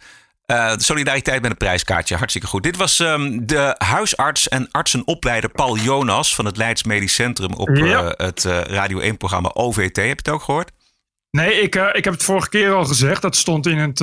Eh, solidariteit met een prijskaartje, hartstikke goed. Dit was ehm, de huisarts en artsenopleider Paul Jonas van het Leids Medisch Centrum op Ja. eh, het eh, Radio 1-programma OVT. Heb je het ook gehoord? Nee, ik, ik heb het vorige keer al gezegd. Dat stond in het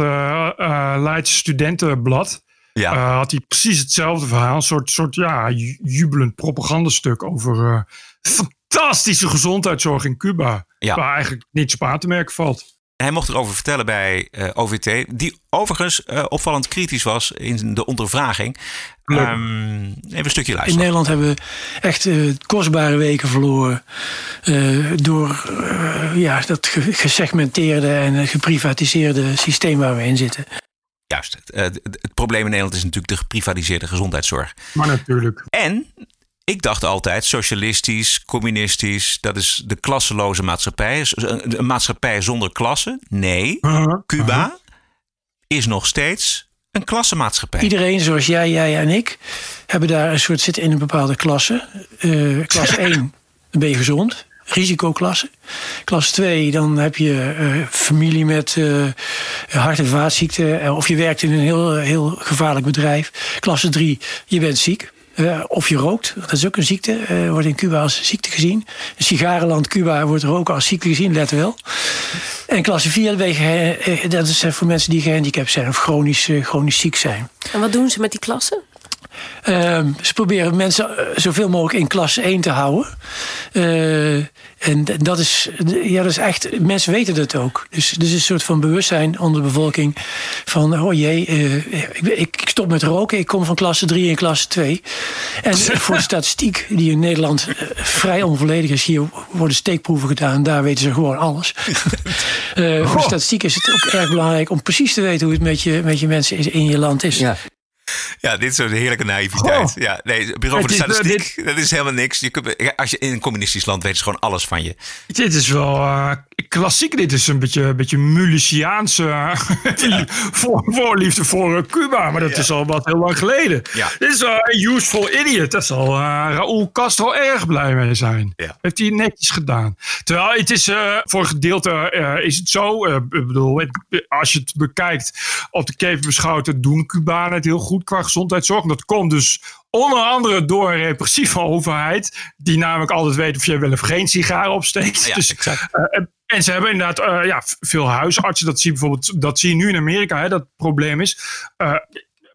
Leidse Studentenblad. Ja. Had hij precies hetzelfde verhaal. Een soort, soort ja, ju- jubelend propagandastuk over fantastische gezondheidszorg in Cuba. Ja. Waar eigenlijk niets op aan te merken valt. Hij mocht erover vertellen bij uh, OVT, die overigens uh, opvallend kritisch was in de ondervraging. Um, even een stukje luisteren. In Nederland hebben we echt uh, kostbare weken verloren door ja, dat gesegmenteerde en geprivatiseerde systeem waar we in zitten. Juist. Het, het probleem in Nederland is natuurlijk de geprivatiseerde gezondheidszorg. Maar natuurlijk. En ik dacht altijd, socialistisch, communistisch, dat is de klasseloze maatschappij. Een maatschappij zonder klasse. Nee, uh-huh. Cuba uh-huh. is nog steeds een klassenmaatschappij. Iedereen, zoals jij, jij en ik, hebben daar een soort zitten in een bepaalde klasse. Uh, klasse [laughs] 1, dan ben je gezond. Risicoklasse. Klasse 2, dan heb je uh, familie met uh, hart- en vaatziekten. Of je werkt in een heel, heel gevaarlijk bedrijf. Klasse 3, je bent ziek. Uh, of je rookt, dat is ook een ziekte, uh, wordt in Cuba als ziekte gezien. Een sigarenland Cuba wordt roken als ziekte gezien, let wel. En klasse 4, dat is voor mensen die gehandicapt zijn of chronisch, chronisch ziek zijn. En wat doen ze met die klassen? Ehm, ze proberen mensen zoveel mogelijk in klasse 1 te houden. En dat is, ja, dat is echt, mensen weten dat ook. Dus er is een soort van bewustzijn onder de bevolking van, oh jee, uh, ik, ik, stop met roken, ik kom van klasse 3 en klasse [laughs] 2. En voor de statistiek, die in Nederland vrij onvolledig is, hier worden steekproeven gedaan, daar weten ze gewoon alles. [laughs] Uh, oh. Voor de statistiek is het ook erg belangrijk om precies te weten hoe het met je, met je mensen in je land is. Ja. Ja, dit is zo'n heerlijke naïviteit. Oh. Ja, nee, bureau voor de statistiek, dit... dat is helemaal niks. Je kunt, als je in een communistisch land weet, is gewoon alles van je. Dit is wel uh, klassiek. Dit is een beetje, een beetje Muliciaanse uh, [laughs] voor, voorliefde voor uh, Cuba. Maar dat ja. is al wat heel lang geleden. Ja. Dit is een useful idiot. Daar zal Raúl Castro erg blij mee zijn. Heeft hij netjes gedaan. Terwijl het is voor een gedeelte is het zo. ik bedoel, als je het bekijkt op de kever beschouwt, doen Cubanen het heel goed qua gezondheidszorg. Dat komt dus onder andere door een repressieve overheid. Die namelijk altijd weet of je wel of geen sigaar opsteekt. Ja, dus, exact. Uh, en ze hebben inderdaad uh, ja, veel huisartsen. Dat zie je bijvoorbeeld dat zie je nu in Amerika. Hè, dat het probleem is. Uh,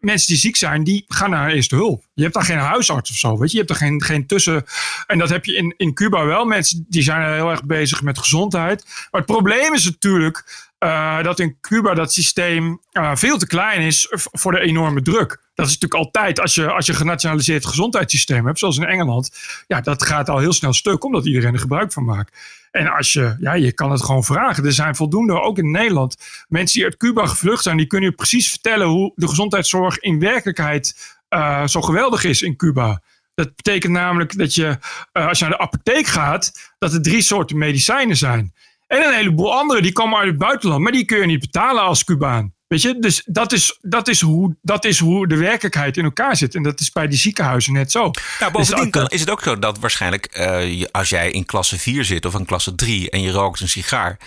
mensen die ziek zijn, die gaan naar eerste hulp. Je hebt daar geen huisarts of zo, weet je. Je hebt er geen, geen tussen... En dat heb je in, in Cuba wel. Mensen die zijn heel erg bezig met gezondheid. Maar het probleem is natuurlijk... Uh, dat in Cuba dat systeem uh, veel te klein is voor de enorme druk. Dat is natuurlijk altijd, als je, als je genationaliseerd gezondheidssysteem hebt, zoals in Engeland, ja, dat gaat al heel snel stuk, omdat iedereen er gebruik van maakt. En als je, ja, je kan het gewoon vragen. Er zijn voldoende, ook in Nederland, mensen die uit Cuba gevlucht zijn, die kunnen je precies vertellen hoe de gezondheidszorg in werkelijkheid uh, zo geweldig is in Cuba. Dat betekent namelijk dat je, als je naar de apotheek gaat, dat er drie soorten medicijnen zijn. En een heleboel anderen die komen uit het buitenland, maar die kun je niet betalen als Cubaan. Weet je, dus dat is, dat, is hoe, dat is hoe de werkelijkheid in elkaar zit. En dat is bij die ziekenhuizen net zo. Nou, bovendien dus is het ook zo dat waarschijnlijk uh, als jij in klasse 4 zit of in klasse 3 en je rookt een sigaar.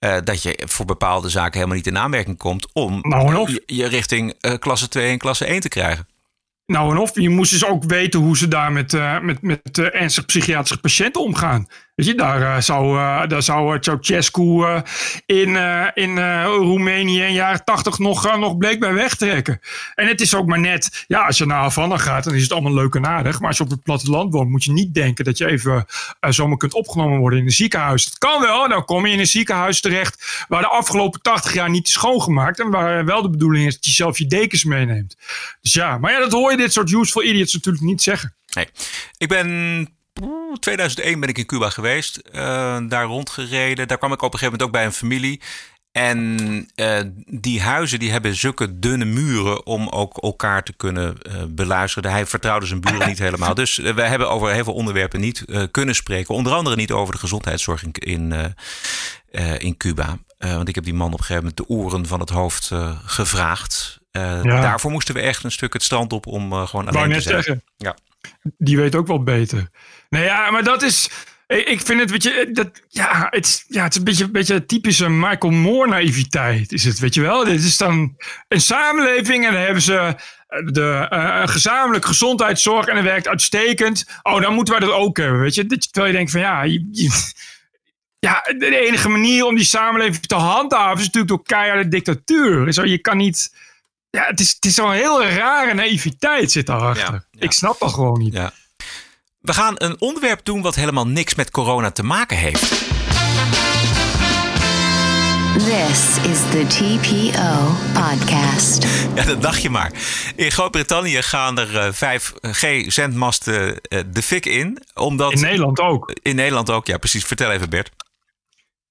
Uh, dat je voor bepaalde zaken helemaal niet in aanmerking komt om nou, je, je, richting uh, klasse 2 en klasse 1 te krijgen. Nou en of, je moest dus ook weten hoe ze daar met, uh, met, met ernstig psychiatrische patiënten omgaan. Weet je, daar uh, zou, daar zou Ceausescu in, in Roemenië in jaren tachtig nog, nog bleek bij wegtrekken. En het is ook maar net, ja, als je naar Havana gaat, dan is het allemaal leuk en aardig. Maar als je op het platteland woont, moet je niet denken dat je even zomaar kunt opgenomen worden in een ziekenhuis. Dat kan wel, dan kom je in een ziekenhuis terecht waar de afgelopen 80 jaar niet is schoongemaakt. En waar wel de bedoeling is dat je zelf je dekens meeneemt. Dus ja, maar ja, dat hoor je dit soort useful idiots natuurlijk niet zeggen. Nee. Ik ben 2001 ben ik in Cuba geweest, uh, daar rondgereden. Daar kwam ik op een gegeven moment ook bij een familie. En uh, die huizen die hebben zulke dunne muren om ook elkaar te kunnen uh, beluisteren. Hij vertrouwde zijn buren niet helemaal. Dus we hebben over heel veel onderwerpen niet kunnen spreken. Onder andere niet over de gezondheidszorg in, in, in Cuba. want ik heb die man op een gegeven moment de oren van het hoofd gevraagd. Ja. Daarvoor moesten we echt een stuk het strand op om gewoon alleen te zijn. Zeggen. Ja. Die weet ook wel beter. Nee, ja, maar dat is... Ik vind het, weet je, dat, ja, het, ja, het is een beetje, een beetje typische Michael Moore naïviteit, is het, weet je wel. Dit is dan een samenleving en dan hebben ze de uh, gezamenlijk gezondheidszorg en dat werkt uitstekend. Oh, dan moeten wij dat ook hebben, weet je. Terwijl je denkt van, ja, je, je, ja, de enige manier om die samenleving te handhaven is natuurlijk door keiharde dictatuur. Zo, je kan niet ja, het is, het is zo'n heel rare naïviteit zit daarachter. Ja, ja. Ik snap dat gewoon niet. Ja. We gaan een onderwerp doen wat helemaal niks met corona te maken heeft. This is the TPO podcast. Ja, dat dacht je maar. In Groot-Brittannië gaan er eh, 5G-zendmasten eh, de fik in. Omdat... In Nederland ook. In Nederland ook, ja precies. Vertel even Bert.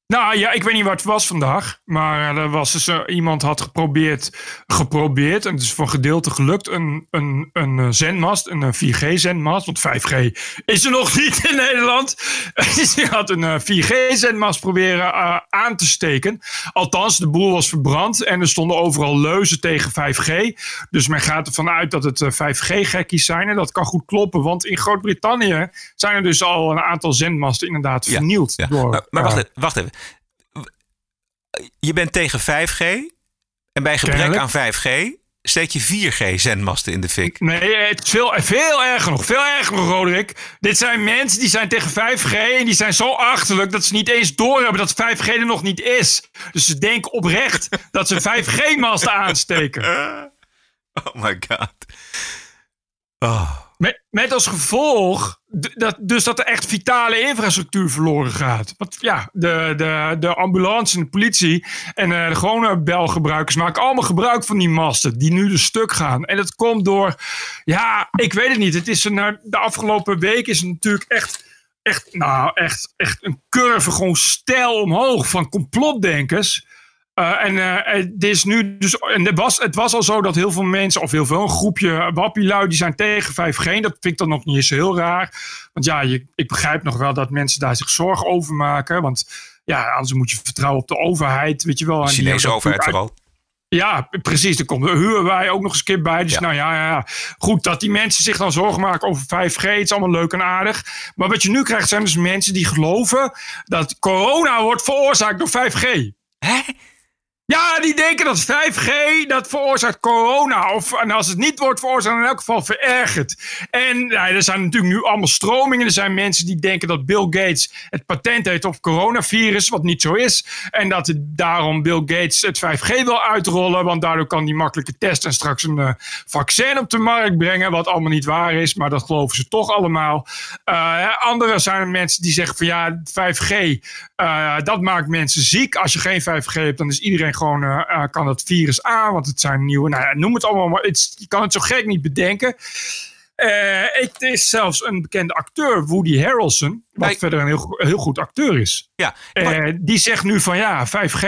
Nou ja, ik weet niet wat het was vandaag. Maar er was dus, eh, iemand had geprobeerd, geprobeerd, en het is voor gedeelte gelukt, een, een, een eh, zendmast, een 4G-zendmast. Want 5G is er nog [laughs] niet in Nederland. [laughs] Dus die had een eh, 4G-zendmast proberen eh, aan te steken. Althans, de boel was verbrand en er stonden overal leuzen tegen 5G. Dus men gaat ervan uit dat het 5G-gekkies zijn. En dat kan goed kloppen, want in Groot-Brittannië zijn er dus al een aantal zendmasten inderdaad vernield. Door, Maar, maar wacht, eh, even, wacht even. Je bent tegen 5G en bij gebrek Kennelijk. aan 5G steek je 4G-zendmasten in de fik. Nee, het is veel, veel erger nog. Veel erger nog, Roderick. Dit zijn mensen die zijn tegen 5G en die zijn zo achterlijk dat ze niet eens doorhebben dat 5G er nog niet is. Dus ze denken oprecht [laughs] dat ze 5G-masten aansteken. [laughs] Oh my god. Oh. Met, met als gevolg dat, dus dat er echt vitale infrastructuur verloren gaat. Want ja, de, de, de ambulance en de politie en eh, de gewone belgebruikers maken allemaal gebruik van die masten die nu de stuk gaan. En dat komt door, ja, ik weet het niet. Het is een, eh, de afgelopen week is het natuurlijk echt, echt, nou, echt, echt een curve gewoon stijl omhoog van complotdenkers. Uh, en uh, het is nu dus. En het was, het was al zo dat heel veel mensen, of heel veel, een groepje wappielui, die zijn tegen 5G. Dat vind ik dan nog niet eens heel raar. Want ja, je, ik begrijp nog wel dat mensen daar zich zorgen over maken. Want ja, anders moet je vertrouwen op de overheid. Weet je wel. Die Chinese overheid vooral. ja, precies. Er komt huren wij ook nog eens een keer bij. Dus nou ja, ja, ja, goed dat die mensen zich dan zorgen maken over 5G. Het is allemaal leuk en aardig. Maar wat je nu krijgt zijn dus mensen die geloven dat corona wordt veroorzaakt door 5G. Hè? Ja, die denken dat 5G dat veroorzaakt corona. Of en als het niet wordt veroorzaakt, in elk geval verergert. En nou, er zijn natuurlijk nu allemaal stromingen. Er zijn mensen die denken dat Bill Gates het patent heeft op coronavirus, wat niet zo is. En dat het daarom Bill Gates het 5G wil uitrollen, want daardoor kan die makkelijke testen en straks een eh, vaccin op de markt brengen, wat allemaal niet waar is, maar dat geloven ze toch allemaal. Uh, andere zijn mensen die zeggen van ja, 5G, uh, dat maakt mensen ziek. Als je geen 5G hebt, dan is iedereen gewoon, uh, kan het virus aan, want het zijn nieuwe, nou ja, noem het allemaal maar. Het, je kan het zo gek niet bedenken. Uh, het is zelfs een bekende acteur, Woody Harrelson, wat verder een heel, heel goed acteur is. Ja, maar... die zegt nu van ja, 5G,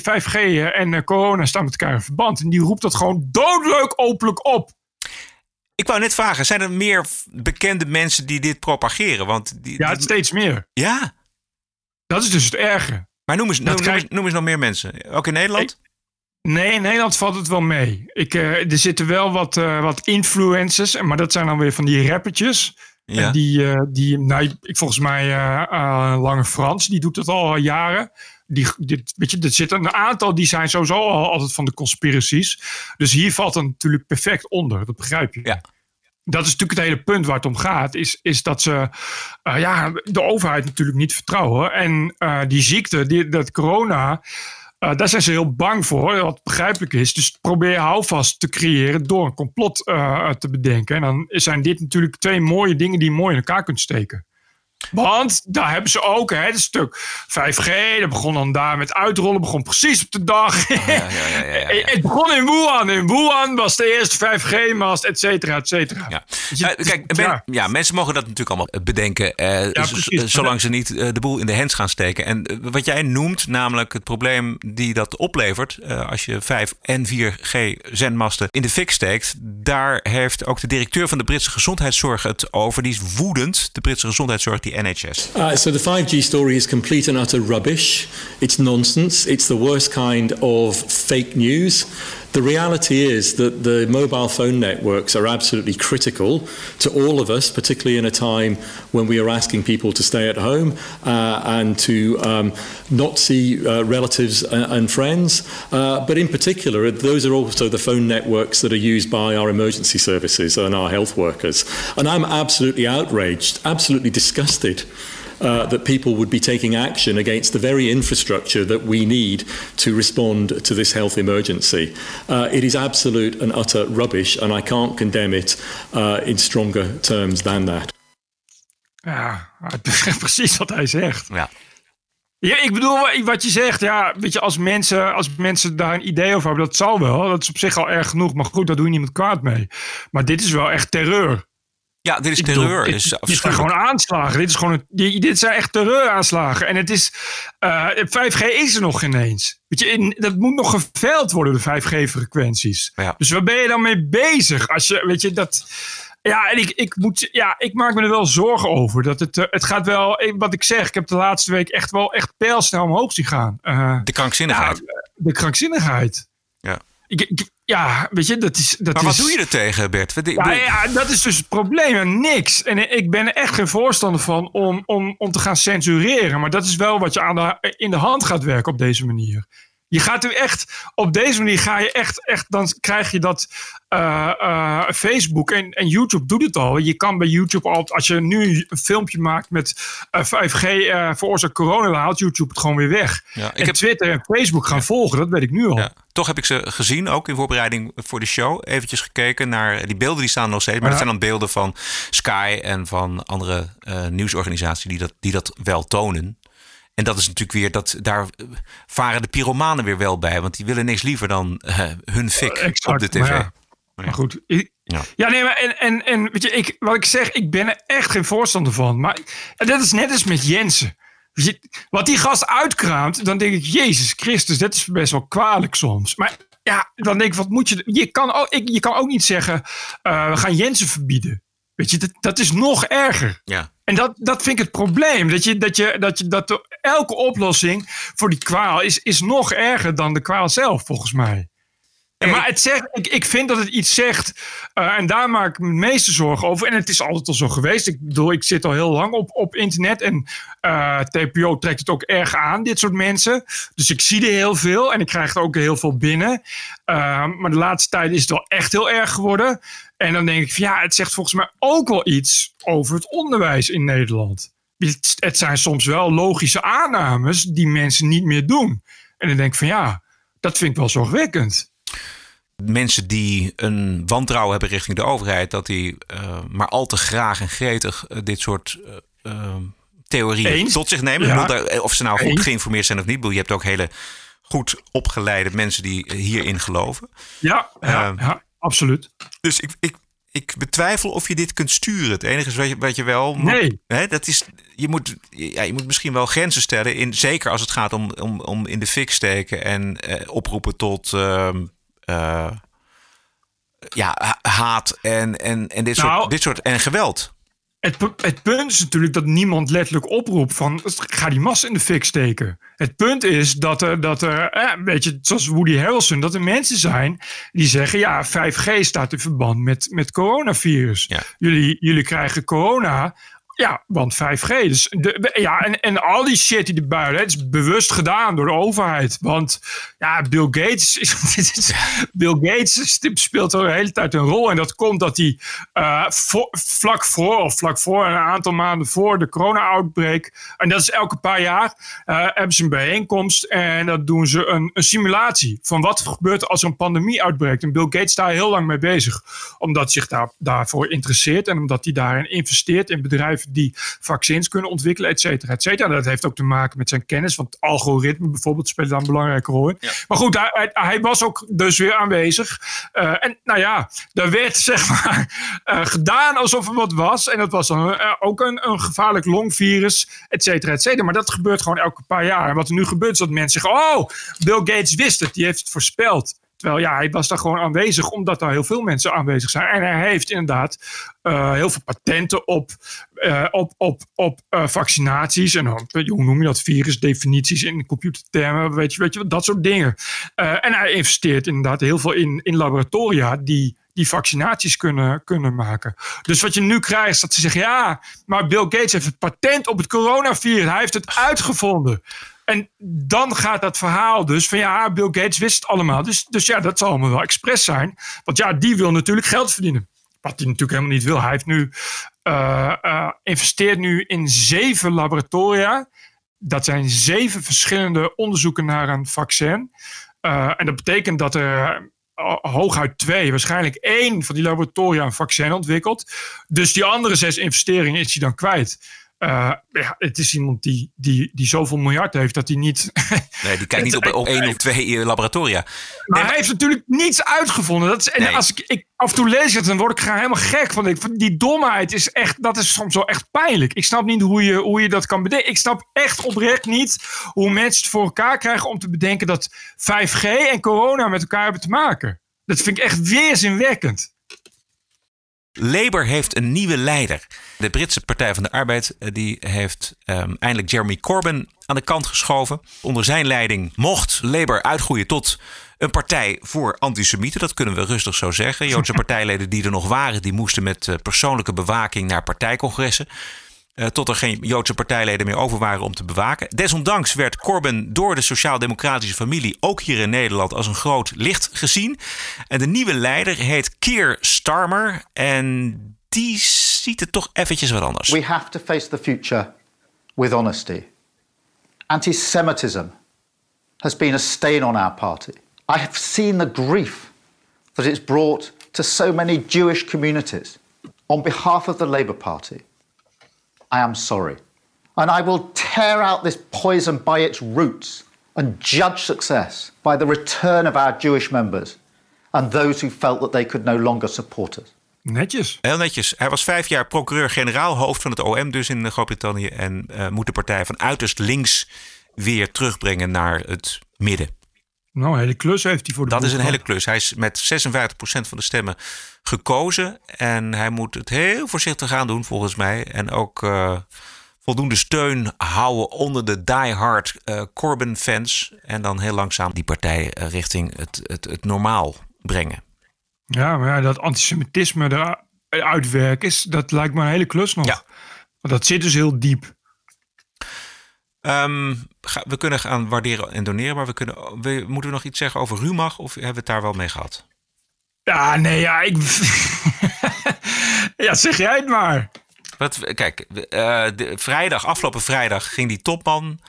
5G en corona staan met elkaar in verband. En die roept dat gewoon doodleuk openlijk op. Ik wou net vragen, zijn er meer bekende mensen die dit propageren? Want die, ja, steeds meer. Ja. Dat is dus het erge. Maar noem eens, noem, noem, eens, noem eens nog meer mensen. Ook in Nederland? Ik, nee, in Nederland valt het wel mee. Ik, uh, er zitten wel wat, uh, wat influencers, maar dat zijn dan weer van die rappertjes. Ja. Die, uh, die nou, ik, volgens mij Lange Frans, die doet het al jaren. Die, dit, weet je, er zitten een aantal die zijn sowieso al altijd van de conspiracies. Dus hier valt het natuurlijk perfect onder, dat begrijp je. Ja. Dat is natuurlijk het hele punt waar het om gaat. Is, is dat ze uh, ja, de overheid natuurlijk niet vertrouwen. En uh, die ziekte, die, dat corona, uh, daar zijn ze heel bang voor. Wat begrijpelijk is. Dus probeer houvast te creëren door een complot te bedenken. En dan zijn dit natuurlijk twee mooie dingen die je mooi in elkaar kunt steken. Want daar hebben ze ook hè, het stuk 5G. Dat begon dan daar met uitrollen. begon precies op de dag. Ja, ja, ja, [laughs] het begon in Wuhan. In Wuhan was de eerste 5G-mast, et cetera, et cetera. Ja. kijk, ben, ja. mensen mogen dat natuurlijk allemaal bedenken. Eh, zolang ze niet uh, de boel in de hands gaan steken. En uh, wat jij noemt, namelijk het probleem die dat oplevert. Als je 5 en 4G-zendmasten in de fik steekt. Daar heeft ook de directeur van de Britse gezondheidszorg het over. Die is woedend. De Britse gezondheidszorg, die NHS. Uh, so the 5G story is complete and utter rubbish. It's nonsense. It's the worst kind of fake news. The reality is that the mobile phone networks are absolutely critical to all of us, particularly in a time when we are asking people to stay at home uh, and to um, not see uh, relatives and friends. Uh, but in particular, those are also the phone networks that are used by our emergency services and our health workers. And I'm absolutely outraged, absolutely disgusted. Uh, that people would be taking action against the very infrastructure that we need to respond to this health emergency. Uh, it is absolute and utter rubbish, and I can't condemn it uh, in stronger terms than that. Ja, [laughs] precies wat hij zegt. Ja. Ja, ik bedoel, wat je zegt, ja, weet je, als mensen, als mensen daar een idee over hebben, dat zal wel. Dat is op zich al erg genoeg, maar goed, daar doe je niemand kwaad mee. Maar dit is wel echt terreur. Ja, dit is Ik terreur. dit- Dit is dit gewoon aanslagen. Dit, is gewoon een, dit zijn echt terreuraanslagen. En het is. eh 5G is er nog ineens. Weet je, in, dat moet nog geveild worden, de 5G-frequenties. Dus waar ben je dan mee bezig? Als je, weet je, dat. Ja, en ik, ik, moet, ja, ik maak me er wel zorgen over. Dat het, eh, het gaat wel, eh, wat ik zeg, ik heb de laatste week echt wel echt pijlsnel omhoog zien gaan. Eh, De krankzinnigheid. ja, de krankzinnigheid. Ja. Ik, ik- ja, weet je, dat is. Dat maar wat is, doe je er tegen, Bert? Wat- ja, ja, dat is dus het probleem. en Niks. En ik ben er echt geen voorstander van om, om, om te gaan censureren. Maar dat is wel wat je aan de, in de hand gaat werken op deze manier. Je gaat er echt, op deze manier ga je echt, echt dan krijg je dat eh, eh, Facebook en, en YouTube doet het al. Je kan bij YouTube al, als je nu een filmpje maakt met eh, 5G eh veroorzaakt corona, dan haalt YouTube het gewoon weer weg. Ja, ik en heb- Twitter en Facebook gaan volgen, dat weet ik nu al. Ja, toch heb ik ze gezien, ook in voorbereiding voor de show. Eventjes gekeken naar die beelden, die staan nog steeds. Maar dat zijn dan beelden van Sky en van andere nieuwsorganisaties die dat, die dat wel tonen. En dat is natuurlijk weer, dat, daar eh, varen de pyromanen weer wel bij. Want die willen niks liever dan eh, hun fik op de tv. maar ja. Maar goed. ik- Ja. Ja, nee, maar en, en, en weet je, ik, wat ik zeg, ik ben er echt geen voorstander van. Maar en dat is net als met Jensen. Je, wat die gast uitkraamt, dan denk ik, Jezus Christus, dat is best wel kwalijk soms. Maar ja, dan denk ik, wat moet je. Je kan ook, ik, je kan ook niet zeggen, eh, we gaan Jensen verbieden. Weet je, dat, dat is nog erger. Ja. En dat, dat vind ik het probleem. Dat, je, dat, je, dat, je, dat elke oplossing voor die kwaal is, is nog erger dan de kwaal zelf, volgens mij. En maar het zegt, ik, ik vind dat het iets zegt. eh, en daar maak ik me het meeste zorgen over. En het is altijd al zo geweest. Ik bedoel, ik zit al heel lang op, op internet. En eh, TPO trekt het ook erg aan, dit soort mensen. Dus ik zie er heel veel. En ik krijg er ook heel veel binnen. Eh, maar de laatste tijd is het wel echt heel erg geworden. En dan denk ik van ja, het zegt volgens mij ook wel iets over het onderwijs in Nederland. Het, het zijn soms wel logische aannames die mensen niet meer doen. En dan denk ik van ja, dat vind ik wel zorgwekkend. Mensen die een wantrouwen hebben richting de overheid, dat die eh, maar al te graag en gretig eh, dit soort eh, theorieën Eens. tot zich nemen. Ja. Bedoel, Of ze nou goed Eens. geïnformeerd zijn of niet. Bedoel, je hebt ook hele goed opgeleide mensen die hierin geloven. Ja, ja, ja absoluut. Dus ik, ik, ik betwijfel of je dit kunt sturen. Het enige is wat je, wat je wel. Nee. Hè, dat is, je, moet, ja, je moet misschien wel grenzen stellen. In, zeker als het gaat om, om, om in de fik steken en eh, oproepen tot. ehm, eh, ja, ha- haat en, en, en dit, Nou, soort, dit soort. En geweld. Het, het punt is natuurlijk dat niemand letterlijk oproept van ga die massa in de fik steken. Het punt is dat er, dat er eh, een beetje zoals Woody Harrelson, dat er mensen zijn die zeggen ja, 5G staat in verband met, met coronavirus. Jullie, jullie krijgen corona. Ja, want 5G. Dus de, ja, en, en al die shit die erbij, hè, het is bewust gedaan door de overheid. Want ja, Bill Gates, is, [laughs] Bill Gates speelt er de hele tijd een rol. En dat komt dat hij eh, vlak voor, of vlak voor, een aantal maanden voor de corona-outbreak. En dat is elke paar jaar, eh, hebben ze een bijeenkomst. En dat doen ze een, een simulatie van wat er gebeurt als er een pandemie uitbreekt. En Bill Gates daar heel lang mee bezig. Omdat hij zich daar, daarvoor interesseert. En omdat hij daarin investeert in bedrijven die vaccins kunnen ontwikkelen, et cetera, et cetera. Dat heeft ook te maken met zijn kennis. Want algoritme bijvoorbeeld speelt daar een belangrijke rol in. Maar goed, hij, hij, hij was ook dus weer aanwezig. Eh, en nou ja, daar werd [laughs] zeg maar eh, gedaan alsof er wat was. En dat was dan eh, ook een, een gevaarlijk longvirus, et cetera, et cetera. Maar dat gebeurt gewoon elke paar jaar. En wat er nu gebeurt is dat mensen zeggen, oh, Bill Gates wist het, die heeft het voorspeld. Terwijl ja, hij was daar gewoon aanwezig omdat daar heel veel mensen aanwezig zijn. En hij heeft inderdaad eh, heel veel patenten op, eh, op, op, op eh, vaccinaties. En hoe noem je dat? Virusdefinities in computertermen, weet je, weet je, dat soort dingen. En hij investeert inderdaad heel veel in, in laboratoria die die vaccinaties kunnen, kunnen maken. Dus wat je nu krijgt is dat ze zeggen... ja, maar Bill Gates heeft het patent op het coronavirus. Hij heeft het uitgevonden. En dan gaat dat verhaal dus van ja, Bill Gates wist het allemaal. Dus, dus ja, dat zal allemaal wel expres zijn. Want ja, die wil natuurlijk geld verdienen. Wat hij natuurlijk helemaal niet wil. Hij heeft nu, eh, eh, investeert nu in zeven laboratoria. Dat zijn zeven verschillende onderzoeken naar een vaccin. Eh, en dat betekent dat er hooguit twee, waarschijnlijk één van die laboratoria een vaccin ontwikkelt. Dus die andere zes investeringen is hij dan kwijt. Eh, ja, het is iemand die, die, die zoveel miljard heeft dat hij niet. [laughs] Nee, die kijkt [laughs] niet op, op één of twee eh, laboratoria. Maar hij heeft natuurlijk niets uitgevonden. Dat is, en als ik, ik af en toe lees het, dan word ik gewoon helemaal gek van. Die domheid is echt, dat is soms wel echt pijnlijk. Ik snap niet hoe je, hoe je dat kan bedenken. Ik snap echt oprecht niet hoe mensen het voor elkaar krijgen om te bedenken dat 5G en corona met elkaar hebben te maken. Dat vind ik echt weerzinwekkend. Labour heeft een nieuwe leider. De Britse Partij van de Arbeid eh, die heeft um, eindelijk Jeremy Corbyn aan de kant geschoven. Onder zijn leiding mocht Labour uitgroeien tot een partij voor antisemieten. Dat kunnen we rustig zo zeggen. Joodse [laughs] partijleden die er nog waren, die moesten met eh, persoonlijke bewaking naar partijcongressen. Uh, tot er geen Joodse partijleden meer over waren om te bewaken. Desondanks werd Corbyn door de sociaal-democratische familie, ook hier in Nederland, als een groot licht gezien. En de nieuwe leider heet Keir Starmer. En die ziet het toch eventjes wat anders. We have to face the future with honesty. Anti-Semitism has been a stain on our party. I have seen the grief that it's brought to so many Jewish communities. On behalf of the Labour Party, I am sorry. And I will tear out this poison by its roots and judge success by the return of our Jewish members and those who felt that they could no longer support us. Netjes. Heel netjes. Hij was vijf jaar procureur-generaal, hoofd van het OM dus in Groot-Brittannië. En uh, moet de partij van uiterst links weer terugbrengen naar het midden. Nou, een hele klus heeft hij voor de Dat is een hele klus. Hij is met 56% van de stemmen gekozen. En hij moet het heel voorzichtig aan doen, volgens mij. En ook uh, voldoende steun houden onder de diehard uh, Corbyn-fans. En dan heel langzaam die partij richting het, het, het normaal brengen. Ja, maar ja, dat antisemitisme eruit werken, is, dat lijkt me een hele klus nog. Ja. Want dat zit dus heel diep. Um, we kunnen gaan waarderen en doneren, maar we kunnen, we, moeten we nog iets zeggen over Rumach of hebben we het daar wel mee gehad? Ja, nee, ja, ik. [laughs] ja, zeg jij het maar. Wat, kijk, uh, de, vrijdag, afgelopen vrijdag ging die topman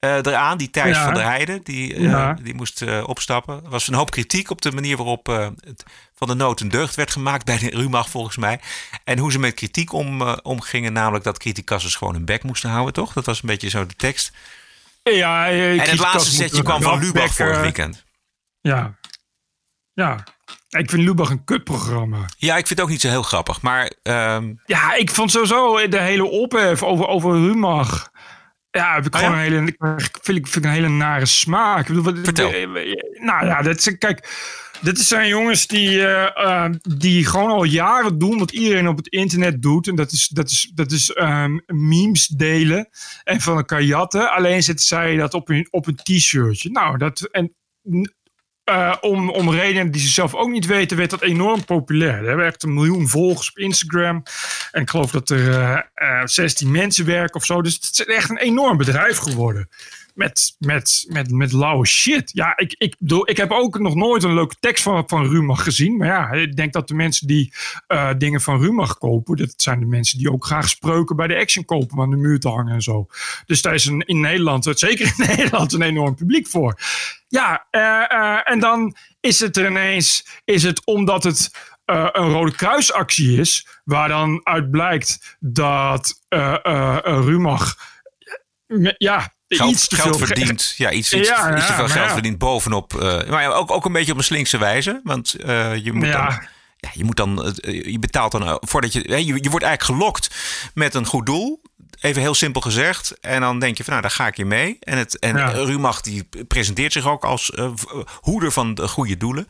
uh, eraan, die Thijs ja. van der Heijden. Die, uh, ja. die moest opstappen. Er was een hoop kritiek op de manier waarop het van de nood een deugd werd gemaakt bij de Rumach, volgens mij. En hoe ze met kritiek om, omgingen, namelijk dat criticassers gewoon hun bek moesten houden, toch? Dat was een beetje zo de tekst. Ja, en het laatste setje kwam van Lubach vorig weekend. Ja. Ja. Ik vind Lubach een kutprogramma. Ja, ik vind het ook niet zo heel grappig. Maar, um... Ja, ik vond sowieso de hele ophef over, over Rumach. Ja, heb ik oh, gewoon ja? een hele, vind ik, vind ik een hele nare smaak. Ik bedoel, Vertel. Nou ja, dat is, kijk, dit zijn jongens die, uh, uh, die gewoon al jaren doen wat iedereen op het internet doet. En dat is, dat is, dat is um, memes delen en van elkaar jatten. Alleen zetten zij dat op een, op een t-shirtje. Nou, dat, en uh, om, om redenen die ze zelf ook niet weten, werd dat enorm populair. We hebben echt een miljoen volgers op Instagram. En ik geloof dat er uh, uh, 16 mensen werken of zo. Dus het is echt een enorm bedrijf geworden. Met, met, met, met lauwe shit. Ja, ik, ik, ik heb ook nog nooit een leuke tekst van, van Rumach gezien. Maar ja, ik denk dat de mensen die uh, dingen van Rumach kopen, dat zijn de mensen die ook graag spreuken bij de Action kopen om aan de muur te hangen en zo. Dus daar is een, in Nederland, [laughs] zeker in Nederland, een enorm publiek voor. Ja, uh, uh, en dan is het er ineens, is het omdat het een Rode Kruisactie is, waar dan uit blijkt dat Rumach, ja, Geld, iets te geld veel verdient. Ja, iets, iets, Ja, iets te veel geld ja. verdient bovenop. eh, maar ja, ook, ook een beetje op een slinkse wijze. Want eh, je moet dan. Ja, je moet dan. eh, je betaalt dan. voordat je, je. Je wordt eigenlijk gelokt met een goed doel. Even heel simpel gezegd. En dan denk je van nou, daar ga ik je mee. En, het, en Ja. Rumach die presenteert zich ook als hoeder van de goede doelen.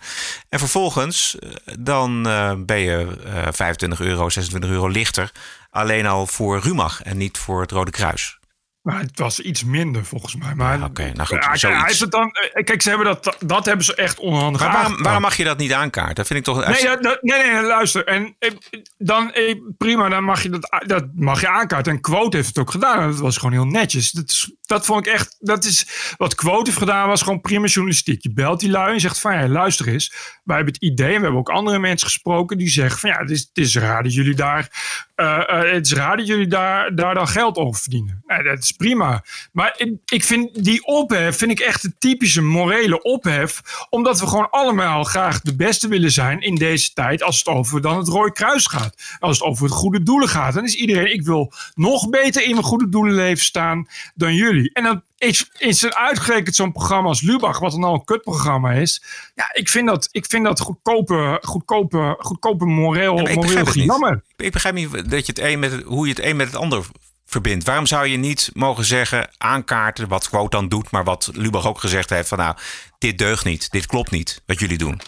En vervolgens dan ben je eh 25 euro, 26 euro lichter. Alleen al voor Rumach en niet voor het Rode Kruis. Maar het was iets minder volgens mij. Maar Oké, nou goed, hij heeft het dan, eh, kijk, ze hebben dat, dat hebben ze echt onhandig Maar waarom, waarom mag je dat niet aankaarten? Dat vind ik toch. Nee, dat, dat- nee, nee, luister. En eh, dan eh, prima, dan mag je dat, dat mag je aankaarten. En Quote heeft het ook gedaan. Dat was gewoon heel netjes. Dat is, dat vond ik echt, dat is wat Quote heeft gedaan, was gewoon prima journalistiek. Je belt die lui en zegt van ja, luister eens. Wij hebben het idee, en we hebben ook andere mensen gesproken die zeggen van ja, het is, het is raar dat jullie daar, eh, eh, het is raar dat jullie daar, daar dan geld over verdienen. Nee, dat is prima. Maar ik, vind die ophef, vind ik echt een typische morele ophef, omdat we gewoon allemaal graag de beste willen zijn in deze tijd als het over dan het Rode Kruis gaat. Als het over het goede doelen gaat, dan is iedereen, ik wil nog beter in mijn goede doelenleven staan dan jullie. En dan is, is er uitgerekend zo'n programma als Lubach, wat dan al een kutprogramma is. Ja, ik vind dat, ik vind dat goedkope, goedkope, goedkope moreel, Ja, ik moreel begrijp het niet. jammer. Ik begrijp niet dat je het een met het, hoe je het een met het ander verbindt. Waarom zou je niet mogen zeggen, aankaarten wat Quote dan doet, maar wat Lubach ook gezegd heeft van nou, dit deugt niet, dit klopt niet, wat jullie doen.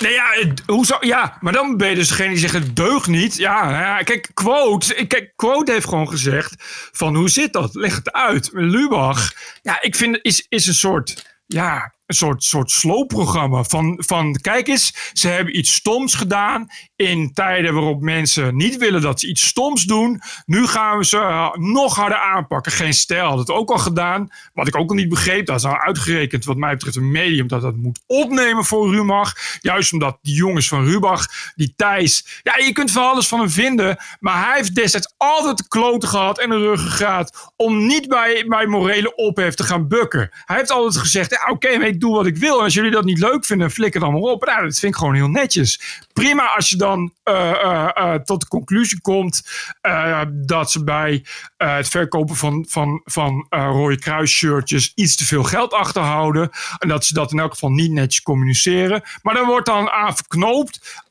Nee, ja, het- hoe zou, ja, maar dan ben je dus degene die zegt het deugt niet. Ja, ja, kijk, Quote, kijk, Quote heeft gewoon gezegd van hoe zit dat? Leg het uit. Lubach, ja, ik vind is, is een soort, ja, een soort, soort sloopprogramma van, van kijk eens, ze hebben iets stoms gedaan in tijden waarop mensen niet willen dat ze iets stoms doen. Nu gaan we ze eh, nog harder aanpakken. Geen stijl had het ook al gedaan. Wat ik ook al niet begreep, dat is al uitgerekend wat mij betreft een medium dat dat moet opnemen voor Rumach. Juist omdat die jongens van Rubach, die Thijs, ja, je kunt van alles van hem vinden, maar hij heeft destijds altijd de kloten gehad en een ruggengraat om niet bij, bij morele ophef te gaan bukken. Hij heeft altijd gezegd, ja, oké, maar doe wat ik wil. En als jullie dat niet leuk vinden, flikker dan maar op. Nou, dat vind ik gewoon heel netjes. Prima als je dan eh, eh, eh, tot de conclusie komt dat ze bij het verkopen van, van, van Rode Kruis shirtjes iets te veel geld achterhouden. En dat ze dat in elk geval niet netjes communiceren. Maar dan wordt dan aan verknoopt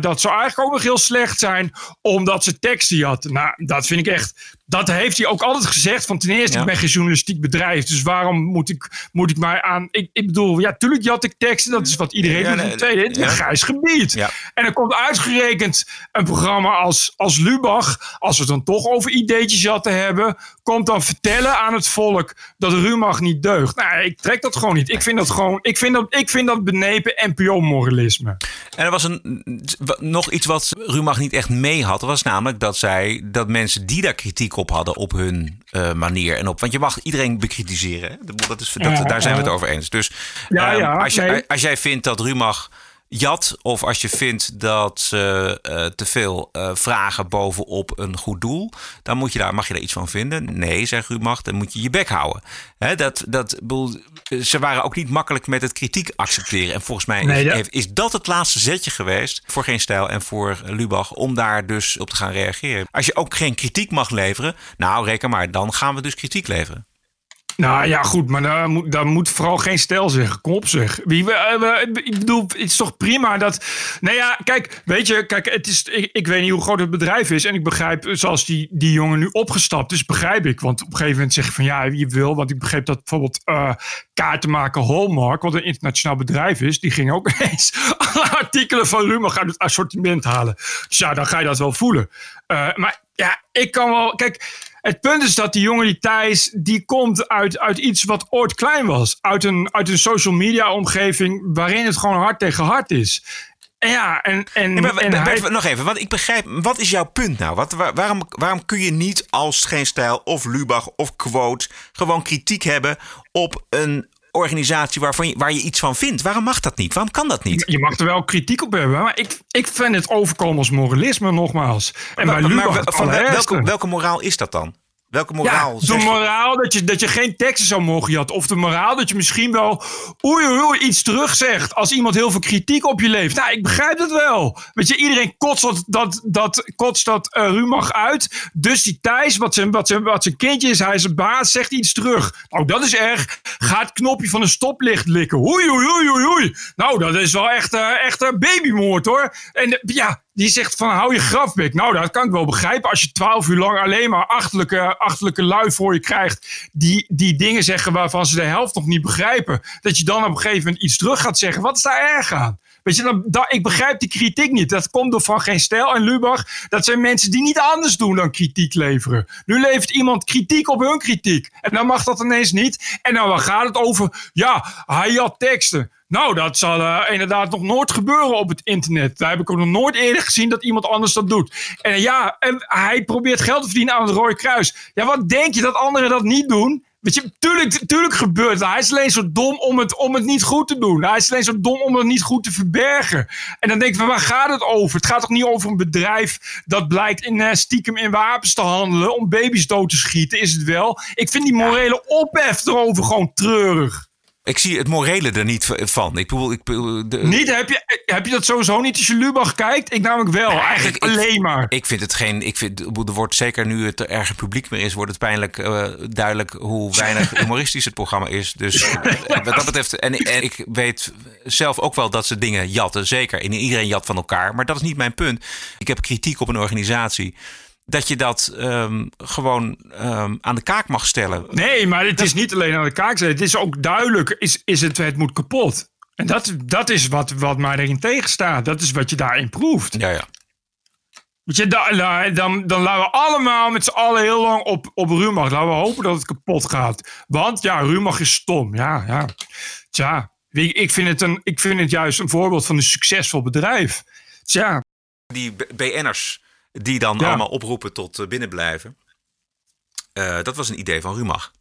dat zou eigenlijk ook nog heel slecht zijn omdat ze teksten hadden. Nou, dat vind ik echt. Dat heeft hij ook altijd gezegd. Van ten eerste, Ja. ik ben geen journalistiek bedrijf. Dus waarom moet ik, moet ik mij aan. Ik, ik bedoel, ja, tuurlijk had ik teksten. Dat is wat iedereen Ja, doet. nee, tweede, het is ja. een grijs gebied. En dan komt uitgerekend een programma als, als Lubach. Als we het dan toch over ideetjes hadden hebben. Komt dan vertellen aan het volk dat Rumach niet deugt. Nou, ik trek dat gewoon niet. Ik vind dat gewoon. Ik vind dat, ik vind dat benepen NPO-moralisme. En er was een, nog iets wat Rumach niet echt mee had. Was namelijk dat zij dat mensen die daar kritiek op hadden op hun eh, manier en op. Want je mag iedereen bekritiseren. Hè? Dat, is, dat, daar zijn we het over eens. Dus Ja, ehm, ja, als, je, nee. als jij vindt dat Rumach jat, of als je vindt dat ze eh, te veel eh, vragen bovenop een goed doel, dan moet je daar, mag je daar iets van vinden. Nee, zegt Rumach, dan moet je je bek houden. Hè, dat, dat, ze waren ook niet makkelijk met het kritiek accepteren. En volgens mij Nee, is, is dat het laatste zetje geweest voor Geen Stijl en voor Lubach om daar dus op te gaan reageren. Als je ook geen kritiek mag leveren, nou reken maar, dan gaan we dus kritiek leveren. Nou ja, goed, maar daar moet, daar moet vooral geen stijl zeggen. Kom op zeg. Wie, eh, ik bedoel, het is toch prima dat... Nou ja, kijk, weet je, kijk, het is, ik, weet niet hoe groot het bedrijf is. En ik begrijp, zoals die, die jongen nu opgestapt is, begrijp ik. Want op een gegeven moment zeg je van, ja, je wil. Want ik begreep dat bijvoorbeeld eh kaarten maken Hallmark, wat een internationaal bedrijf is, die ging ook [laughs] eens alle artikelen van Rumach uit het assortiment halen. Dus ja, dan ga je dat wel voelen. Eh, maar ja, ik kan wel... Kijk, het punt is dat die jongen, die Thijs, die komt uit, uit iets wat ooit klein was. Uit een, uit een social media omgeving waarin het gewoon hard tegen hard is. En ja, en, en, Nee, maar, en Bert, hij- Bert, nog even, want ik begrijp, wat is jouw punt nou? Wat, waar- waarom, waarom kun je niet als Geen Stijl of Lubach of Quote gewoon kritiek hebben op een organisatie waarvan je, waar je iets van vindt? Waarom mag dat niet? Waarom kan dat niet? Je mag er wel kritiek op hebben, maar ik, ik vind het overkomen als moralisme nogmaals. En bij Maar- van welke, welke moraal is dat dan? Welke moraal? Ja, de moraal dat je, dat je geen teksten zou mogen jatten. Of de moraal dat je misschien wel oei, oei, oei, iets terugzegt. Als iemand heel veel kritiek op je leeft. Nou, ik begrijp het wel. Weet je, iedereen kotst dat, dat, dat, kotst dat eh, Rumach uit. Dus die Thijs, wat zijn, wat, zijn, wat zijn kindje is, hij is een baas, zegt iets terug. Nou, dat is erg. Ga het knopje van een stoplicht likken. Oei, oei, oei, oei, oei. Nou, dat is wel echt, eh, echt een babymoord hoor. En eh, ja, die zegt van hou je grafbek. Nou, dat kan ik wel begrijpen. Als je twaalf uur lang alleen maar achterlijke, achterlijke lui voor je krijgt. Die, die dingen zeggen waarvan ze de helft nog niet begrijpen. Dat je dan op een gegeven moment iets terug gaat zeggen. Wat is daar erg aan? Weet je, ik begrijp die kritiek niet. Dat komt door Van Geen Stijl en Lubach. Dat zijn mensen die niet anders doen dan kritiek leveren. Nu levert iemand kritiek op hun kritiek. En dan mag dat ineens niet. En dan gaat het over, ja, hij had teksten. Nou, dat zal eh, inderdaad nog nooit gebeuren op het internet. Daar heb ik ook nog nooit eerder gezien dat iemand anders dat doet. En ja, en hij probeert geld te verdienen aan het Rode Kruis. Ja, wat denk je dat anderen dat niet doen? Weet je, tuurlijk, tuurlijk gebeurt het. Hij is alleen zo dom om het, om het niet goed te doen. Hij is alleen zo dom om het niet goed te verbergen. En dan denk ik van, waar gaat het over? Het gaat toch niet over een bedrijf dat blijkt in, eh, stiekem in wapens te handelen om baby's dood te schieten, is het wel? Ik vind die morele ophef erover gewoon treurig. Ik zie het morele er niet van. Ik bedoel, ik, bedoel, de, Niet? Heb je, heb je dat sowieso niet als je Lubach kijkt? Ik namelijk wel. eigenlijk ik- alleen maar. Ik vind het geen. Ik vind, er wordt zeker nu het er erg publiek meer is, wordt het pijnlijk eh, duidelijk hoe weinig [laughs] humoristisch het programma is. Dus [laughs] eh, wat dat betreft. En, en ik weet zelf ook wel dat ze dingen jatten. Zeker. En iedereen jat van elkaar. Maar dat is niet mijn punt. Ik heb kritiek op een organisatie. Dat je dat ehm, gewoon ehm, aan de kaak mag stellen. Nee, maar het is niet alleen aan de kaak zetten. Het is ook duidelijk, is, is het, het moet kapot. En dat, dat is wat, wat mij erin tegenstaat. Dat is wat je daarin proeft. Ja, ja. Weet je, da- da- dan, dan laten we allemaal met z'n allen heel lang op, op Rumach. Laten we hopen dat het kapot gaat. Want ja, Rumach is stom. Ja, ja. Tja, ik ik vind, het een, ik vind het juist een voorbeeld van een succesvol bedrijf. Tja, Die B- BN'ers die dan allemaal oproepen tot eh, binnenblijven. Eh, dat was een idee van Rumach.